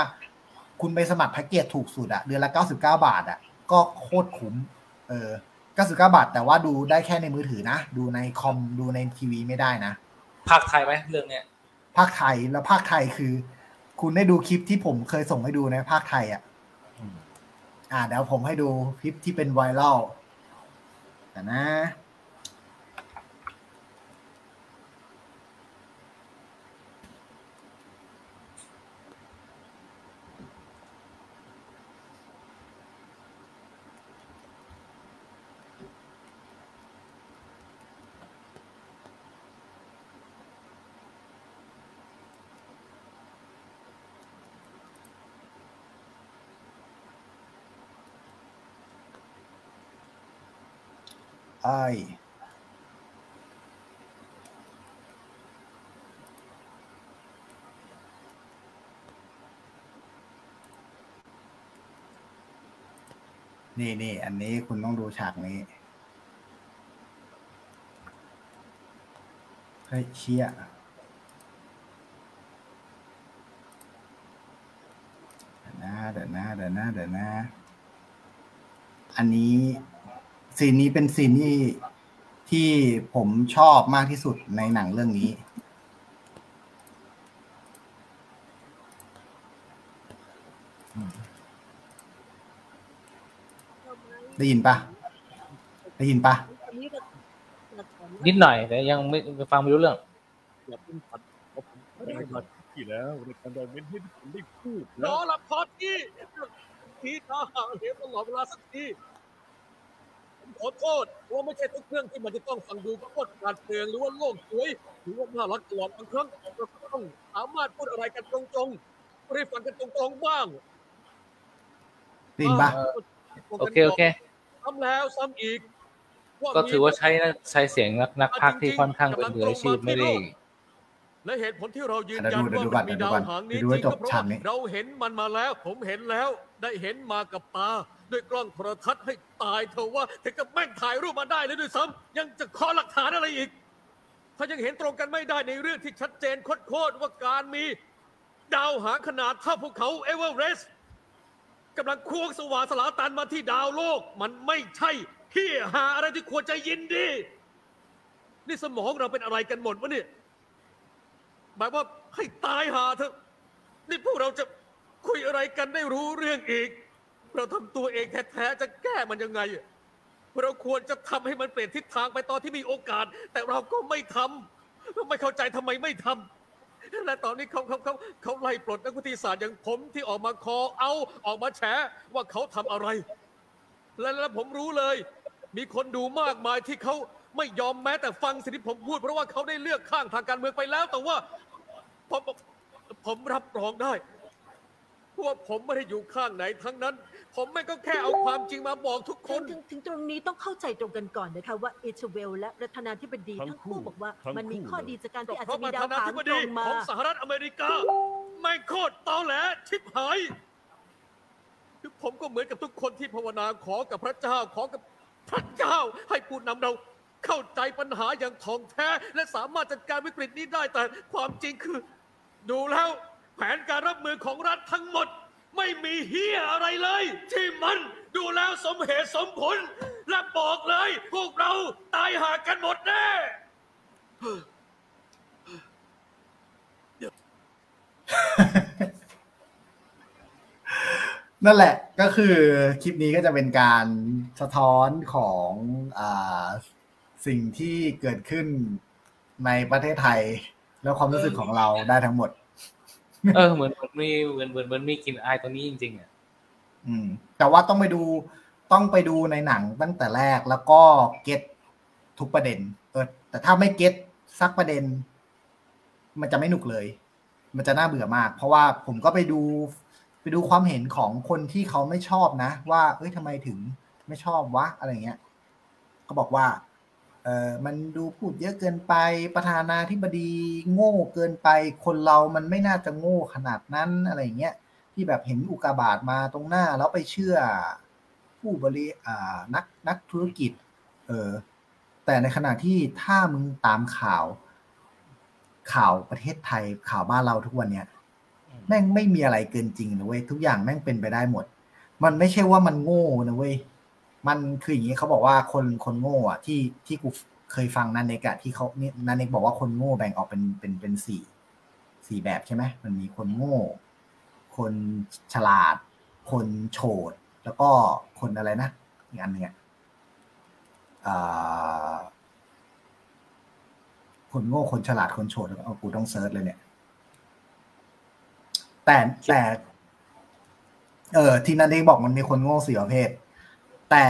คุณไปสมัครแพ็กเกจถูกสุดอะเดือนละ 99 บาทอะก็โคตรคุ้มเออ99 บาท แต่ว่าดูได้แค่ในมือถือนะ ดูในคอมดูในทีวีไม่ได้นะพากย์ไทยไหมเรื่องเนี้ยพากย์ไทยแล้วพากย์ไทยคือ คุณได้ดูคลิปที่ผมเคยส่งให้ดูนะพากย์ไทยอะอ่าเดี๋ยวผมให้ดูคลิปที่เป็นไวรัลแต่นะ ไอ้นี่นี่อันนี้คุณต้องดูฉากนี้เฮ้ยเชี่ยเดี๋ยวนะเดี๋ยวนะเดี๋ยวนะเดี๋ยวนะ อันนี้ ซีนนี้เป็นซีนที่ที่ผมชอบมากที่สุดในหนังเรื่องนี้ ได้ยินปะได้ยินปะนิดหน่อย แต่ยังไม่ฟังไม่รู้เรื่องอย่าเพิ่งตัดเพราะผมได้มาที่แล้วในการดำเนินให้ทุกคนได้พูดรแล้อวละพอที่ทีท่าห่างเหวตลอดเวลาสักทีผม ขอโทษว่าไม่ใช่ทุกเรื่องที่มันจะต้องฟังดูก็โคตรการเปลืองหรือว่าโลกสวยหรือว่าน่ารักตลอดบางครั้งเราก็ต้องสามารถพูดอะไรกันตรงๆไม่ได้ฟังกันตรงๆบ้างได้ยินปะโอเคโอเคซ้ำแล้วซ้ำอีก ก็ถือว่าใช้นะใช้เสียงนักนักพากย์ที่ค่อนข้างเป็นมืออาชีพไม่ได้และเหตุผลที่เรายืนเดี๋ยวยันดูเดี๋ยวว่าดูก่อนมันมีเดี๋ยวดูดาวก่อนหางนี้เดี๋ยวดูให้จริงจก็บเพราะฉากว่านี้เราเห็นมันมาแล้ว ผมเห็นแล้วได้เห็นมากับตา ด้วยกล้องโทรทัศน์ให้ตายเถอะว่าถึงกับแม่งถ่ายรูปมาได้เลยด้วยซ้ำยังจะขอหลักฐานอะไรอีก ถ้ายังเห็นตรงกันไม่ได้ในเรื่องที่ชัดเจนโคตรว่าการมี ดาวหางขนาดเท่าภูเขาเอเวอเรสต์กำลังควงสว่านสลาตันมาที่ดาวโลก มันไม่ใช่เฮียหาอะไรที่ควรจะยินดี นี่สมองเราเป็นอะไรกันหมดวะเนี่ยหมายว่าให้ตายหาเถอะ นี่พวกเราจะคุยอะไรกันได้รู้เรื่องอีก เราทำตัวเองแท้ๆจะแก้มันยังไง เราควรจะทำให้มันเปลี่ยนทิศทางไปตอนที่มีโอกาส แต่เราก็ไม่ทำไม่เข้าใจทำไมไม่ทและตอนนี้เขาเขาเขาเขาไล่ปลดนักวิทยาศาสตร์อย่างผมที่ออกมาคอเอาออกมาแฉว่าเขาทำอะไร และและผมรู้เลย มีคนดูมากมายที่เขาไม่ยอมแม้แต่ฟังสิ่งที่ผมพูด เพราะว่าเขาได้เลือกข้างทางการเมืองไปแล้ว แต่ว่าผมผมรับรองได้ว่าผมไม่ได้อยู่ข้างไหนทั้งนั้น ผมแม่งก็แค่เอาความจริงมาบอกทุกคถึงนถึงถึงตรงนี้ต้องเข้าใจตรงกันก่อนนะคะว่าเอชเวล และประธานาธิบดีทั้ทั้งงคู่คู่บอกว่าทั้งมันมีคู่ข้อเลยดีจากการที่อาจเพจะราะมีประดาวธานาหางธิบตรดีงมา ของสหรัฐอเมริกา ไม่งโคตรเตาแหลชิบหายคือผมก็เหมือนกับทุกคนที่ภาวนาขอกับพระเจ้าขอกับพระเจ้า ให้ผู้นำเราเข้าใจปัญหาอย่างถ่องแท้ และสามารถจัดการวิกฤตนี้ได้แต่ความจริงคือ ดูแล้วแผนการรับมือของรัฐทั้งหมด ไม่มีเฮียอะไรเลย ที่มันดูแล้วสมเหตุสมผล และบอกเลย พวกเราตายหากันหมดแน่นั่นแหละก็คือคลิปนี้ก็จะเป็นการสะท้อนของอสิ่งที่เกิดขึ้นในประเทศไทย แล้วความรู้สึกของเราได้ทั้งหมด เออเหมือนเหมือนมีเหมือนเหมือนเหมือนมีกลิ่นอายตรงนี้จริงๆอะอืม แต่ว่าต้องไปดูต้องไปดูในหนังตั้งแต่แรกแล้วก็เก็ตทุกประเด็น เออ แต่ถ้าไม่เก็ตสักประเด็น มันจะไม่หนุกเลย มันจะน่าเบื่อมาก เพราะว่าผมก็ไปดูไปดูความเห็นของคนที่เขาไม่ชอบนะ ว่า เอ้ยทำไมถึงไม่ชอบวะอะไรเงี้ย ก็บอกว่า เออมันดูพูดเยอะเกินไปประธานาธิบดีโง่เกินไป คนเรามันไม่น่าจะโง่ขนาดนั้นอะไรเงี้ยที่แบบเห็นอุกกาบาตมาตรงหน้าแล้วไปเชื่อผู้บริอ่านักนักธุรกิจ เออแต่ในขณะที่ถ้ามึงตามข่าวข่าวประเทศไทยข่าวบ้านเราทุกวันเนี้ยแม่งไม่มีอะไรเกินจริงนะเว้ยทุกอย่างแม่งเป็นไปได้หมด มันไม่ใช่ว่ามันโง่นะเว้ย มันคืออย่างนี้เขาบอกว่าคนคนโง่อะที่ที่กูเคยฟังนันเนกอะที่เขาเนี่ยนันเนกบอกว่าคนโง่แบ่งออกเป็นเป็นเป็นสี่สี่แบบใช่ไหมมันมีคนโง่ คนฉลาด คนโฉดแล้วก็คนอะไรนะอีกอันหนึ่งอะอ่าคนโง่คนฉลาดคนโฉดแล้วก็เอากูต้องเซิร์ชเลยเนี่ย แต่แต่ เออที่นันเองบอกมันมีคนโง่สี่ประเภท แต่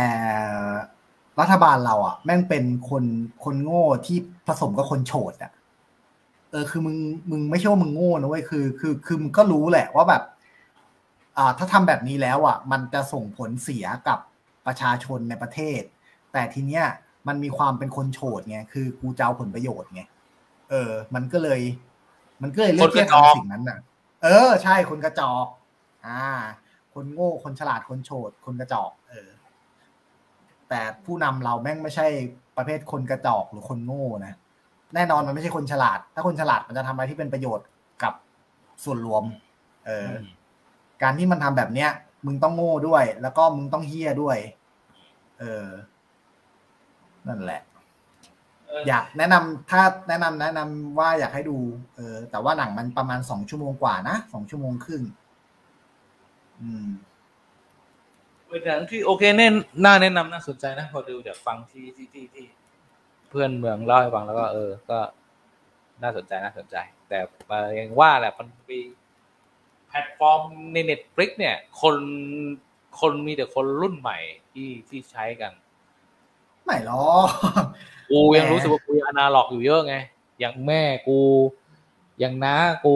รัฐบาลเราอะ แม่งเป็นคนคนโง่ที่ผสมกับคนโฉดอะ เออคือมึงมึงไม่ใช่ว่ามึงโง่นะเว้ยคือคือคือมึงก็รู้แหละว่าแบบ อ่า ถ้าทำแบบนี้แล้วอะ มันจะส่งผลเสียกับประชาชนในประเทศ แต่ทีเนี้ยมันมีความเป็นคนโฉดไงคือกูจะเอาผลประโยชน์ไงเออ มันก็เลย มันก็เลยเลือกที่จะทำสิ่งนั้นน่ะ เออ ใช่คนกระจอก อ่า คนโง่คนฉลาดคนโฉดคนกระจอก แต่ผู้นำเราแม่งไม่ใช่ประเภทคนกระจอกหรือคนโง่นะแน่นอนมันไม่ใช่คนฉลาด ถ้าคนฉลาดมันจะทำอะไรที่เป็นประโยชน์กับส่วนรวม เออ การที่มันทำแบบเนี้ย มึงต้องโง่ด้วย แล้วก็มึงต้องเฮี้ยด้วย เออ นั่นแหละเอออยากแนะนำถ้าแนะนำแนะนำว่าอยากให้ดู เออ แต่ว่าหนังมันประมาณสองชั่วโมงกว่านะสองชั่วโมงครึ่งอืม เป็นหนังที่โอเคแน่น่าแนะนำน่าสนใจนะพอดูจากฟังที่ที่ที่ที่ เพื่อนเมืองเล่าให้ฟังแล้วก็ เออ ก็น่าสนใจน่าสนใจ แต่มันยังว่าแหละมันมีแพลตฟอร์มใน Netflix เนี่ย คนคนมีแต่คนรุ่นใหม่ที่ที่ใช้กัน ไม่หรอกกูยังแหมรู้สึกว่ากูยังอนาล็อกอยู่เยอะไง อย่างแม่กู อย่างน้ากู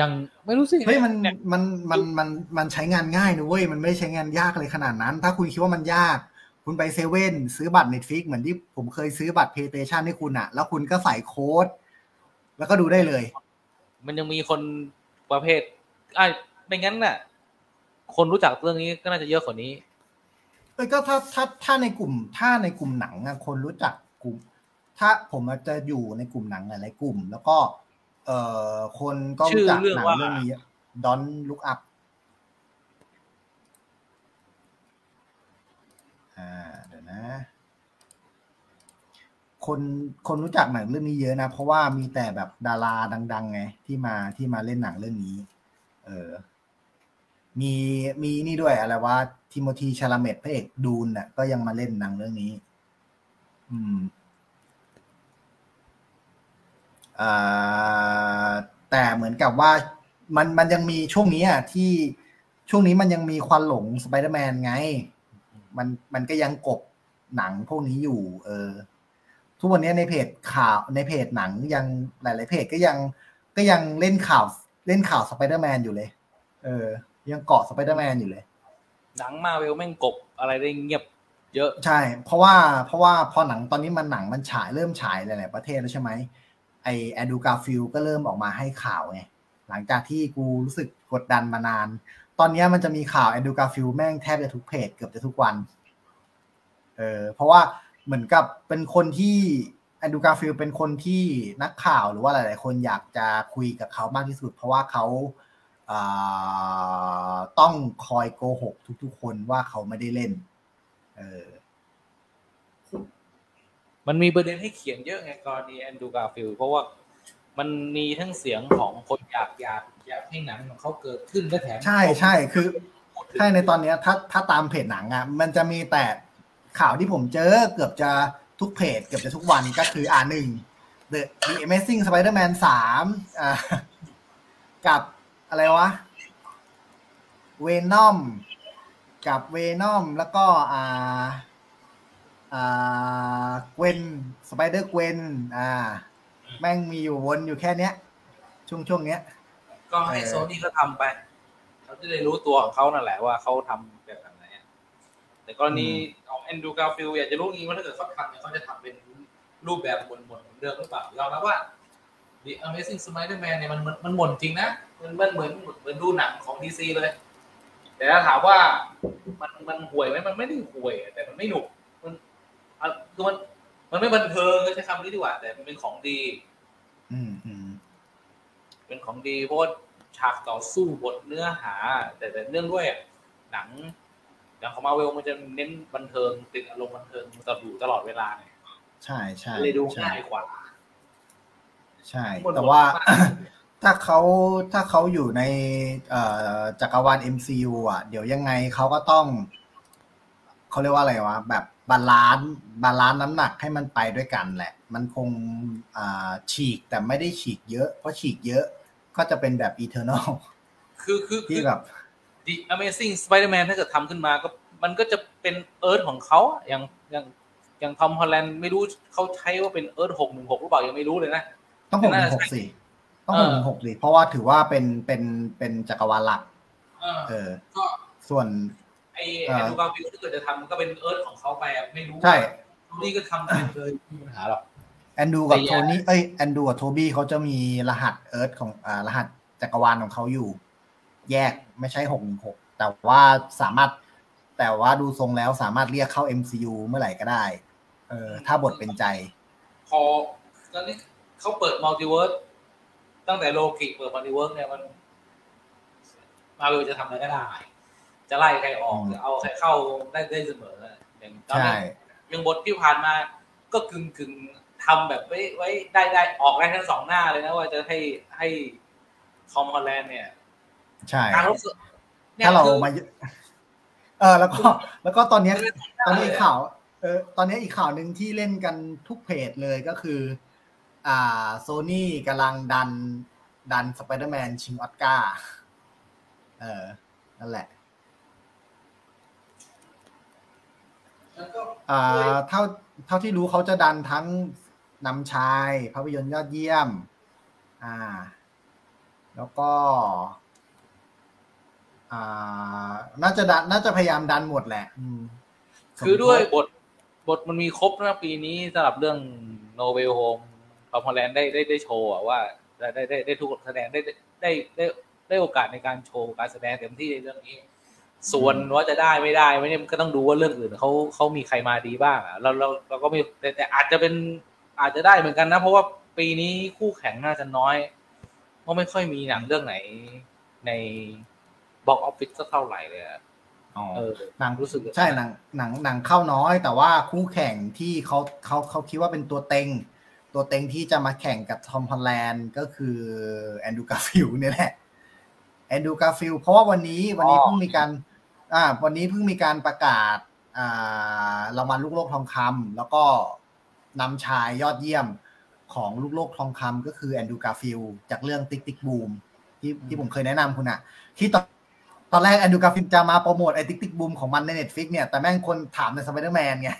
ยังไม่รู้สิเฮ้ยมันเนี่ยมันมันมันมันใช้งานง่ายนะเว้ยมันไม่ใช้งานยากเลยขนาดนั้น ถ้าคุณคิดว่ามันยาก คุณไปเซเว่นซื้อบัตรเน็ตฟิกเหมือนที่ผมเคยซื้อบัตรเพย์เ t ชันให้คุณอะแล้วคุณก็ใส่โค้ด แล้วก็ดูได้เลย มันยังมีคนประเภทไอ้ไม่งั้นน่ะ คนรู้จักเรื่องนี้ก็น่าจะเยอะกว่านี้เอ้ยก็ถ้าถ้าถ้าในกลุ่ม ถ้าในกลุ่มหนังอะคนรู้จักกลุ่ม ถ้าผมอาจจะอยู่ในกลุ่มหนังหลายๆกลุ่ม แล้วก็ เอ่อคนก็รู้จักหนังเรื่องนี้ดอนลุกอัพอ่าเดี๋ยวนะ คนคนรู้จักหนังเรื่องนี้เยอะนะ เพราะว่ามีแต่แบบดาราดัง ๆ ไง ที่มาที่มาเล่นหนังเรื่องนี้ เออ มีมีนี่ด้วยอะไรว่าทิโมธีชาลาเมตพระเอกดูนน่ะ ก็ยังมาเล่นหนังเรื่องนี้ อืม แต่เหมือนกับว่ามันมันยังมีช่วงนี้อะที่ช่วงนี้มันยังมีควันหลงสไปเดอร์แมนไง มันมันก็ยังกลบหนังพวกนี้อยู่ เออ ทุกวันนี้ในเพจข่าวในเพจหนังยังหลาย ๆ เพจก็ยังก็ยังเล่นข่าวเล่นข่าวสไปเดอร์แมนอยู่เลย เออ ยังเกาะสไปเดอร์แมนอยู่เลย หนังมาเวลแม่งกลบอะไรได้เงียบเยอะ ใช่ เพราะว่าเพราะว่าพอหนังตอนนี้มันหนังมันฉายเริ่มฉายหลาย ๆ ประเทศแล้วใช่ไหม ไอ้ Andrew Garfield ก็เริ่มออกมาให้ข่าวไงหลังจากที่กูรู้สึกกดดันมานาน ตอนนี้มันจะมีข่าว Andrew Garfield แม่งแทบจะทุกเพจเกือบจะทุกวันเออเพราะว่าเหมือนกับเป็นคนที่ Andrew Garfield เป็นคนที่นักข่าวหรือว่าหลาย ๆ คนอยากจะคุยกับเขามากที่สุด เพราะว่าเขาอ่าต้องคอยโกหกทุก ๆ คนว่าเขาไม่ได้เล่น เออ มันมีประเด็นให้เขียนเยอะไงกรณี Andrew Garfield เพราะว่ามันมีทั้งเสียงของคนอยากอยากอยากให้หนังของเขาเกิดขึ้นและแถมใช่ใช่คือพูดถึงใช่ในตอนเนี้ยถ้าถ้าตามเพจหนังอะมันจะมีแต่ข่าวที่ผมเจอเกือบจะทุกเพจ เกือบจะทุกวันก็คืออ่าหนึ่ง The The Amazing Spider-Man สามอ่ากับอะไรวะ Venom กับ Venom แล้วก็อ่า อ่าเกวน Spider-Gwen อ่า แม่งมีอยู่วนอยู่แค่เนี้ย ช่วงช่วงเนี้ย ก็ให้เออโซนี่เขาทำไปเขาจะได้รู้ตัวของเขานั่นแหละว่าเขาทำแบบไหนอะแต่กรณีของ Andrew Garfield อยากจะรู้จริงว่าถ้าเกิดเขาทำเนี่ยเขาจะทำเป็นรูปแบบหม่นๆเหมือนเดิมหรือเปล่ายอมรับว่า The Amazing Spider-Man เนี่ยมันมันมันหม่นจริงนะมันมันเหมือนเหมือนดูหนังของ DC เลย แต่ถ้าถามว่ามันมันห่วยไหมมันไม่ได้ห่วย แต่มันไม่หนุกมันอะ คือมัน มันไม่บันเทิงก็ใช้คำนี้ดีกว่า แต่มันเป็นของดี อืมอืมเป็นของดีเพราะว่าฉากต่อสู้บทเนื้อหา แต่แต่เนื่องด้วยอะหนังอย่างของมาเวลมันจะเน้นบันเทิงติดอารมณ์บันเทิงตลอดอยู่ตลอดเวลาเนี่ยใช่ใช่เลยดูใช่ง่ายกว่า ใช่หมดแต่ว่าหมดถ้าเขาถ้าเขาอยู่ในเอ่อจักรวาล MCU อะ เดี๋ยวยังไงเขาก็ต้อง เขาเรียกว่าอะไรวะ แบบ balance balance น้ำหนักให้มันไปด้วยกันแหละ มันคงอ่าฉีกแต่ไม่ได้ฉีกเยอะ เพราะฉีกเยอะก็จะเป็นแบบ Eternal คือคือคืที่แบบ The Amazing Spider-Man ถ้าเกิดทำขึ้นมาก็มันก็จะเป็น Earth ของเขาอะอย่างอย่างอย่าง Tom Holland ไม่รู้เขาใช้ว่าเป็น Earth หกหนึ่งหกหรือเปล่ายังไม่รู้เลยนะ ต้องหกหนึ่งหกสี่ต้องหกหนึ่งหกสี่เพราะว่าถือว่าเป็นเป็นเป็นจักรวาลหลักเออเออก็ส่วน ไอ้ Andrew Garfield ถ้าเกิดจะทำมันก็เป็น Earth ของเขาไปอะไม่รู้ใช่นี่ก็ทำได้เลยไม่มีปัญหาหรอกแอนดูกับแต่โทอย่านี่เอ้ยแอนดูกับ Tobey เขาจะมีรหัส Earth ของอ่ารหัสจักรวาลของเขาอยู่ แยกไม่ใช่หกหนึ่งหกแต่ว่าสามารถแต่ว่าดูทรงแล้วสามารถเรียกเข้า MCU เมื่อไหร่ก็ได้ เออถ้าบทเป็นใจ พอตอนนี้เขาเปิด multiverse ตั้งแต่โลกิเปิด multiverse เนี่ยมัน มาเวลจะทำอะไรก็ได้ จะไล่ใครออกอืมจะเอาใครเข้าได้ได้เสมออย่างตอนใช่นี้ยังบทที่ผ่านมาก็กึ่งกึ่งทำแบบไว้ไว้ได้ได้ออกได้ทั้งสองหน้าเลยนะว่าจะให้ให้ Tom Holland เนี่ย ใช่การรู้สึกเนี่ยถ้าเราคือมาเออแล้วก็ แล้วก็ตอนเนี้ยคือตอนนี้อีกข่าว เออตอนนี้อีกข่าวหนึ่งที่เล่นกันทุกเพจเลยก็คือ อ่าโซนี่กำลังดันดันสไปเดอร์แมนชิงออสการ์เออ นั่นแหละ แล้วก็ อ่าเท่าเท่าที่รู้เขาจะดันทั้งนำชายภาพยนตร์ยอดเยี่ยม อ่า แล้วก็ อ่า น่าจะดันน่าจะพยายามดันหมดแหละอืมคือด้วยสมทบทบทมันมีครบนะปีนี้สำหรับเรื่องโนเวลโฮมคอมฮอลแลนด์ได้ได้ได้โชว์อะว่าได้ได้ได้ได้ทุกแสดงได้ได้ได้ได้โอกาสในการโชว์การแสดงเต็มที่ในเรื่องนี้ ส่วนว่าจะได้ไม่ได้ไม่เนี่ยมันก็ต้องดูว่าเรื่องอื่นเขาเขามีใครมาดีบ้างอะเราเราเราก็ไม่แต่แต่อาจจะเป็นอาจจะได้เหมือนกันนะ เพราะว่าปีนี้คู่แข่งน่าจะน้อยเพราะไม่ค่อยมีหนังเรื่องไหนใน box office สักเท่าไหร่เลยอะอ๋อเออหนังรู้สึกใช่หนังหนังหนังเข้าน้อย แต่ว่าคู่แข่งที่เขาเขาเขาคิดว่าเป็นตัวเต็ง ตัวเต็งที่จะมาแข่งกับ Tom Holland ก็คือ Andrew Garfield เนี่ยแหละ Andrew Garfield เพราะว่าวันนี้วันนี้อ๋อเพิ่งมีการ อ่า วันนี้เพิ่งมีการประกาศอ่ารางวัลลูกโลกทองคำแล้วก็นำชายยอดเยี่ยมของลูกโลกทองคำก็คือ Andrew Garfield จากเรื่อง Tick, Tick... Boom! ที่ที่ผมเคยแนะนำคุณอะที่ตอนตอนแรก Andrew Garfield จะมาโปรโมทไอ้ Tick, Tick... Boom! ของมันใน Netflix เนี่ยแต่แม่งคนถามในสไปเดอร์แมนไง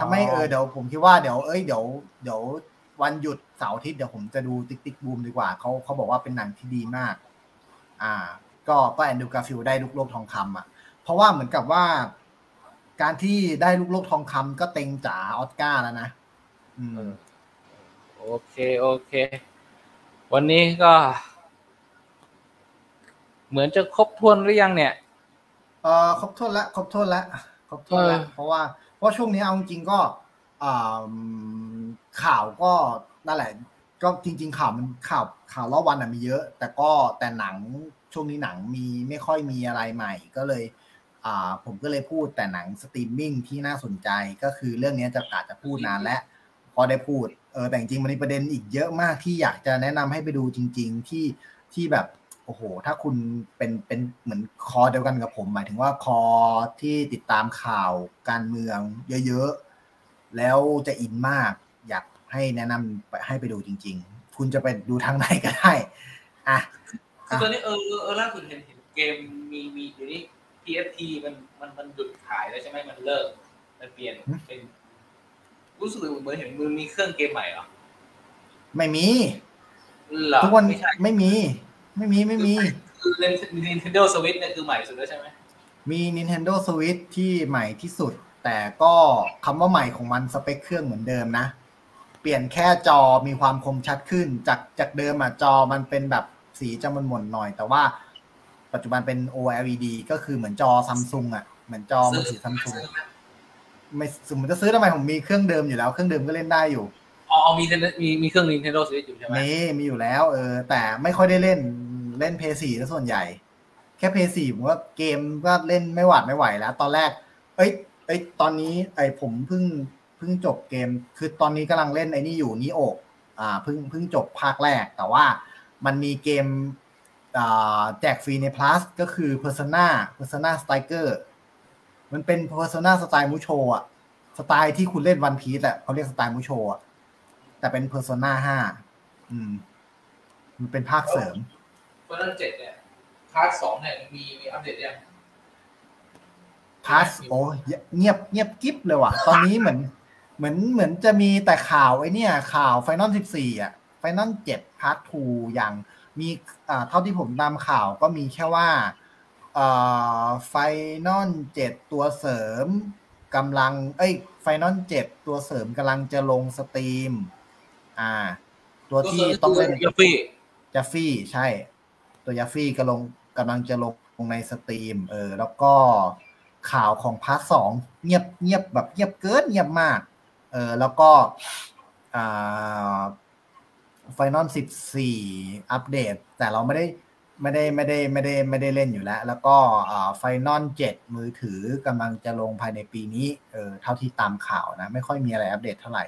ทำให้เออเดี๋ยวผมคิดว่าเดี๋ยวเอ้ยเดี๋ยวเดี๋ยววันหยุดเสาร์อาทิตย์เดี๋ยวผมจะดู Tick, Tick... Boom! ดีกว่าเขาเขาบอกว่าเป็นหนังที่ดีมาก อ่า ก็ก็ Andrew Garfield ได้ลูกโลกทองคำอะ เพราะว่าเหมือนกับว่า การที่ได้ลูกโลกทองคำก็เต็งจ๋าออสการ์แล้วนะอืมโอเคโอเค วันนี้ก็ เหมือนจะครบถ้วนหรือยังเนี่ยเออครบถ้วนแล้วครบถ้วนแล้วครบถ้วนแล้วเออเพราะว่าเพราะช่วงนี้เอาจริงๆก็อ่าข่าวก็นั่นแหละ ก็จริง ๆ ข่าวมันข่าวข่าวรอบวันอะมีเยอะ แต่ก็แต่หนัง ช่วงนี้หนังมีไม่ค่อยมีอะไรใหม่ ก็เลยอ่าผมก็เลยพูดแต่หนังสตรีมมิ่งที่น่าสนใจก็คือเรื่องนี้จะกาจะพูดนานแล้วพอได้พูดเออแต่จริงมันมีประเด็นอีกเยอะมากที่อยากจะแนะนำให้ไปดูจริง ๆ ที่ที่แบบโอ้โห ถ้าคุณเป็นเป็นเหมือนคอเดียวกันกับผม หมายถึงว่าคอที่ติดตามข่าวการเมืองเยอะๆแล้วจะอินมาก อยากให้แนะนำให้ไปดูจริง ๆ คุณจะไปดูทางไหนก็ได้อะ ตอนนี้เออเออเออล่าสุดเห็นเห็นเกมมีมีอยู่นี่ PFT มันมันมันหยุดขายแล้วใช่ไหมมันเลิกมันเปลี่ยนเป็น รู้สึกเหมือนเห็นมันมีเครื่องเกมใหม่เหรอไม่มีเหรอทุกวันไม่ใช่ไม่มี ไม่มีไม่มีคือเล่น Nintendo Switch เนี่ยคือใหม่สุดแล้วใช่ไหมมี Nintendo Switch ที่ใหม่ที่สุด แต่ก็คำว่าใหม่ของมันสเปคเครื่องเหมือนเดิมนะ เปลี่ยนแค่จอมีความคมชัดขึ้น จากจากเดิมอะจอมันเป็นแบบ สีจะมันหม่นๆหน่อย แต่ว่าปัจจุบันเป็น OLED ก็คือเหมือนจอซัมซุงอะ เหมือนจอมือถือซัมซุงไม่สมมติจะซื้อทำไมผมมีเครื่องเดิมอยู่แล้ว เครื่องเดิมก็เล่นได้อยู่อ๋อเอามี Nintendo- มีมีเครื่อง Nintendo Switch อยู่ใช่ไหมมีมีอยู่แล้ว เออ แต่ไม่ค่อยได้เล่นเล่นเพย์สี่ส่วนใหญ่ แค่เพย์สี่ผมว่าเกมก็เล่นไม่หวาดไม่ไหวแล้ว ตอนแรก เอ้ยเอ้ยตอนนี้ไอ้ผมเพิ่งเพิ่งจบเกม คือตอนนี้กำลังเล่นไอ้นี่อยู่นี่โอกอ่าเพิ่งเพิ่งจบภาคแรก แต่ว่า มันมีเกมอ่าแจกฟรีใน plus ก็คือ Persona Persona Striker มันเป็น Persona สไตล์มูโชอะสไตล์ที่คุณเล่นวันพีซอะเขาเรียกสไตล์มูโซอะแต่เป็น Persona ห้าอืม มันเป็นภาคเสริมเพราะฉะนั้นเจ็ดเนี่ย part สองเนี่ยมีมีอัปเดตยัง part โอ้เงียบเงียบกริบเลยว่ะ ตอนนี้เหมือน เหมือนเหมือนจะมีแต่ข่าวไอ้เนี่ยข่าว Final สิบสี่อะ Final เจ็ด part two อย่างมีอ่าเท่าที่ผมตามข่าวก็มีแค่ว่าเอ่อ Final เจ็ดตัวเสริมกำลัง เอ้ย Final เจ็ดตัวเสริมกำลังจะลง Steam อ่า ตัวที่ต้องเล่น Yuffie Yuffie ใช่ ตัว Yuffie ก็ลงกำลังจะลงใน Steam เออ แล้วก็ข่าวของ part สองเงียบเงียบแบบเงียบเกินเงียบมาก เออ แล้วก็อ่า Final สิบสี่อัปเดต แต่เราไม่ได้ไม่ได้ไม่ได้ไม่ได้ไม่ได้เล่นอยู่แล้ว แล้วก็ Final เจ็ดมือถือกำลังจะลงภายในปีนี้เออเท่าที่ตามข่าวนะ ไม่ค่อยมีอะไรอัปเดตเท่าไหร่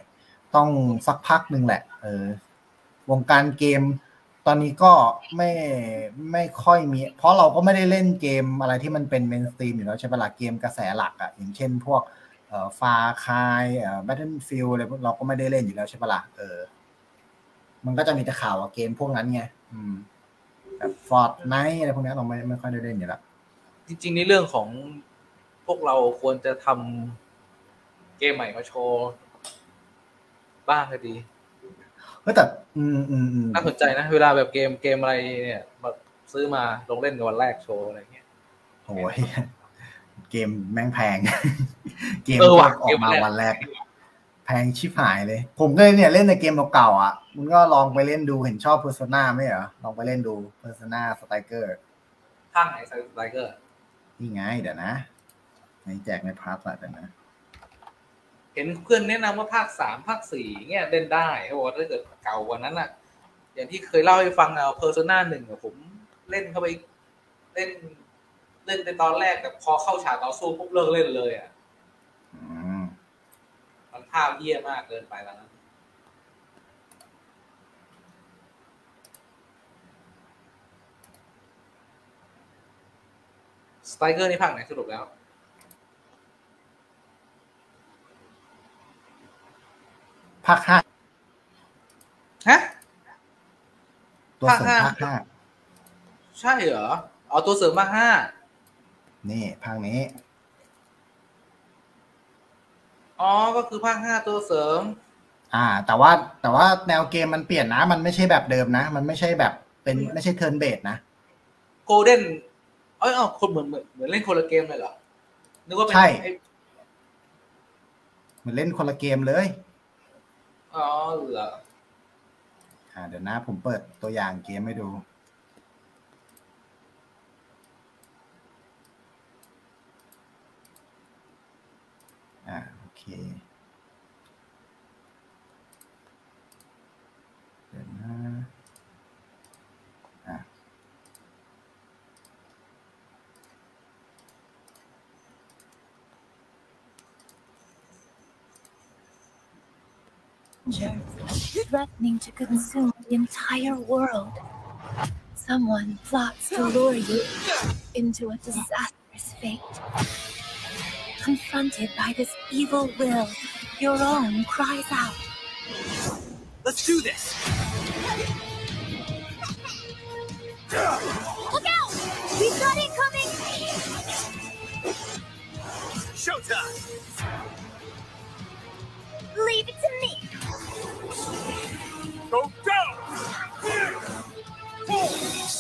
ต้องสักพักหนึ่งแหละเออวงการเกมตอนนี้ก็ไม่ไม่ค่อยมี เพราะเราก็ไม่ได้เล่นเกมอะไรที่มันเป็น mainstream อยู่แล้วใช่ปะล่ะเกมกระแสหลักอะ่ะอย่างเช่นพวกเอ่อ Far Cry เอ่อ Battlefield อะไรพวกเราก็ไม่ได้เล่นอยู่แล้วใช่ปะล่ะเออ มันก็จะมีแต่ข่าวอะเกมพวกนั้นไงอืมแบบ Fortnite อะไรพวกนี้เราไม่ไม่ค่อยได้เล่นอยู่แล้วจริง ๆ ในเรื่องของพวกเราควรจะทำเกมใหม่มาโชว์ บ้างก็ดีเฮ้ยแต่ อืมอืมอืมน่าสนใจนะ เวลาแบบเกมเกมอะไรเนี่ยมาซื้อมาลงเล่นกันวันแรกโชว์อะไรเงี้ยโอ้ยเกมแม่งแพง เกมเออว่ะออกมาเกมแรกวันแรกแพ งชิบหายเลย ผมก็เลยเนี่ยเล่นในเกมเก่าๆอะมึงก็ลองไปเล่นดูเห็นชอบ Persona ไหมเหรอ ลองไปเล่นดู Persona Striker ข้างไหนไซส์ไลเกอร์นี่ไงเดี๋ยวนะในแจกในพาร์ทละเดี๋ยวนะ เห็นเพื่อนแนะนำว่าภาคสามภาคสี่เงี้ยเล่นได้เขาบอกว่าถ้าเกิดเก่ากว่านั้นอะ อย่างที่เคยเล่าให้ฟังเอาเพอร์โซนาหนึ่งอะผมเล่นเข้าไปเล่นเล่นในตอนแรกแต่พอเข้าฉากต่อสู้ปุ๊บเลิกเล่นเลยอะอืม มันภาพเยี่ยมากเกินไปแล้วนะสไตรเกอร์นี่ภาคไหนสรุปแล้วภาคห้าฮะตัวเสริมภาภาคคห้าห้าใช่เหรอ เอาตัวเสริมมาห้านี่ภาคนี้ อ๋อ ก็คือภาคห้าตัวเสริม อ่า แต่ว่าแต่ว่าแนวเกมมันเปลี่ยนนะ มันไม่ใช่แบบเดิมนะ มันไม่ใช่แบบเป็นไม่ใช่เทิร์นเบสนะโกลเด้นเอ้ยเอาคนเหมือนเหมือนเหมือนเล่นคนละเกมเลยเหรอ นึกว่าเป็นใช่ ไอ้เหมือนเล่นคนละเกมเลย อ๋อเหรอ อ่า เดี๋ยวนะผมเปิดตัวอย่างเกมให้ดู อ่า โอเค เดี๋ยวนะอ่ะ threatening to consume the entire world. Someone plots to lure you into a disastrous fate. Confronted by this evil will, your own cries out. Let's do this. Look out! We've got incoming! Showtime. Leave it to me! Go go.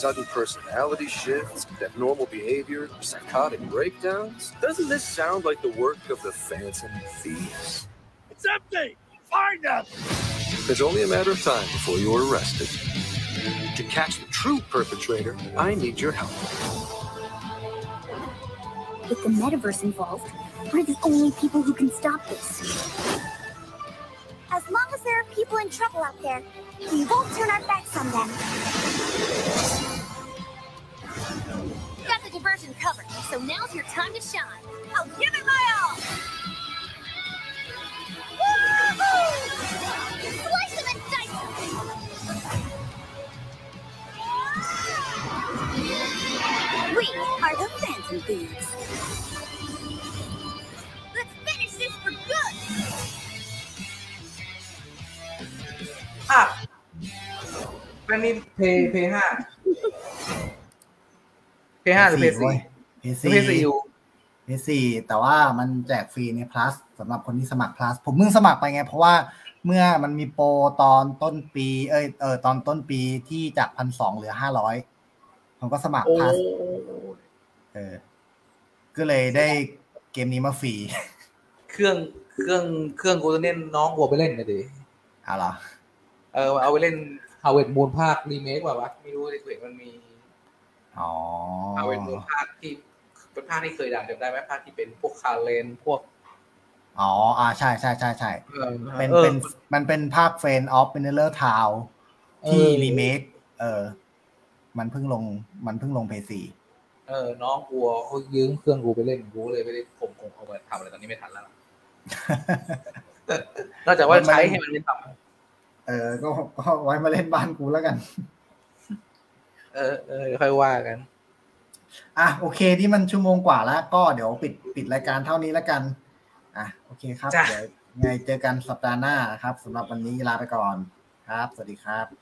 Sudden personality shifts, abnormal behavior, psychotic breakdowns. Doesn't this sound like the work of the Phantom Thieves? It's empty. Find them. It's only a matter of time before you're arrested. To catch the true perpetrator, I need your help. With the metaverse involved, we're the only people who can stop this. As long as there are people in trouble out there, we won't turn our backs on them. Version covered, so now's your time to shine. I'll give it my all! We are the Phantom Thieves. Let's finish this for good! Ah! I need pay, pay hat. เพย์เพย์ห้าเพย์ห้าหรือเพย์สี่เพย์หรือเพย์สี่ซีอยู่เพย์ซีแต่ว่ามันแจกฟรีใน plus สำหรับคนที่สมัคร plus ผมเพิ่งสมัครไปไง เพราะว่าเมื่อมันมีโปรตอนต้นปี เอยเออตอนต้นปีที่จากพันสองเหลือห้าร้อยผมก็สมัครโอ้ plus เออ ก็เลยได้เกมนี้มาฟรี เครื่องเครื่องเครื่องกูจะเน้นน้องกูเอาไปเล่นนะดิเอาเหรอเออเอาไปเล่นฮาวเวิร์ดมูนภาครีเมคแบบวะไม่รู้ในเกมันมี อ๋อฮาวเวิร์ดมูนภาคที่เป็นภาคที่เคยดังจำได้ไหมภาคที่เป็นพวกคาเลนพวกอ๋อ อ่า ใช่ใช่ใช่ใช่เออเป็นออเป็น มันเป็นภาคเฟนออฟเ n นเลอร์ทาวที่เออรีเมค เออ มันเพิ่งลง มันเพิ่งลงเพย์ซีเออ น้องกูเขายืมเครื่องกูไปเล่นกูเลยไม่ได้ผมคงเอาไปทำอะไรตอนนี้ไม่ทันแล้วล่ะนอกจากว่าใช้ให้มันเป็นต่ำเออ ก็ ก็ไว้มาเล่นบ้านกูแล้วกัน เออเออค่อยว่ากัน อะโอเคที่มันชั่วโมงกว่าแล้ว ก็เดี๋ยวปิดปิดรายการเท่านี้แล้วกัน อะโอเคครับจ้ะเดี๋ยวไงเจอกันสัปดาห์หน้าครับสำหรับวันนี้ลาไปก่อนครับ สวัสดีครับโอเค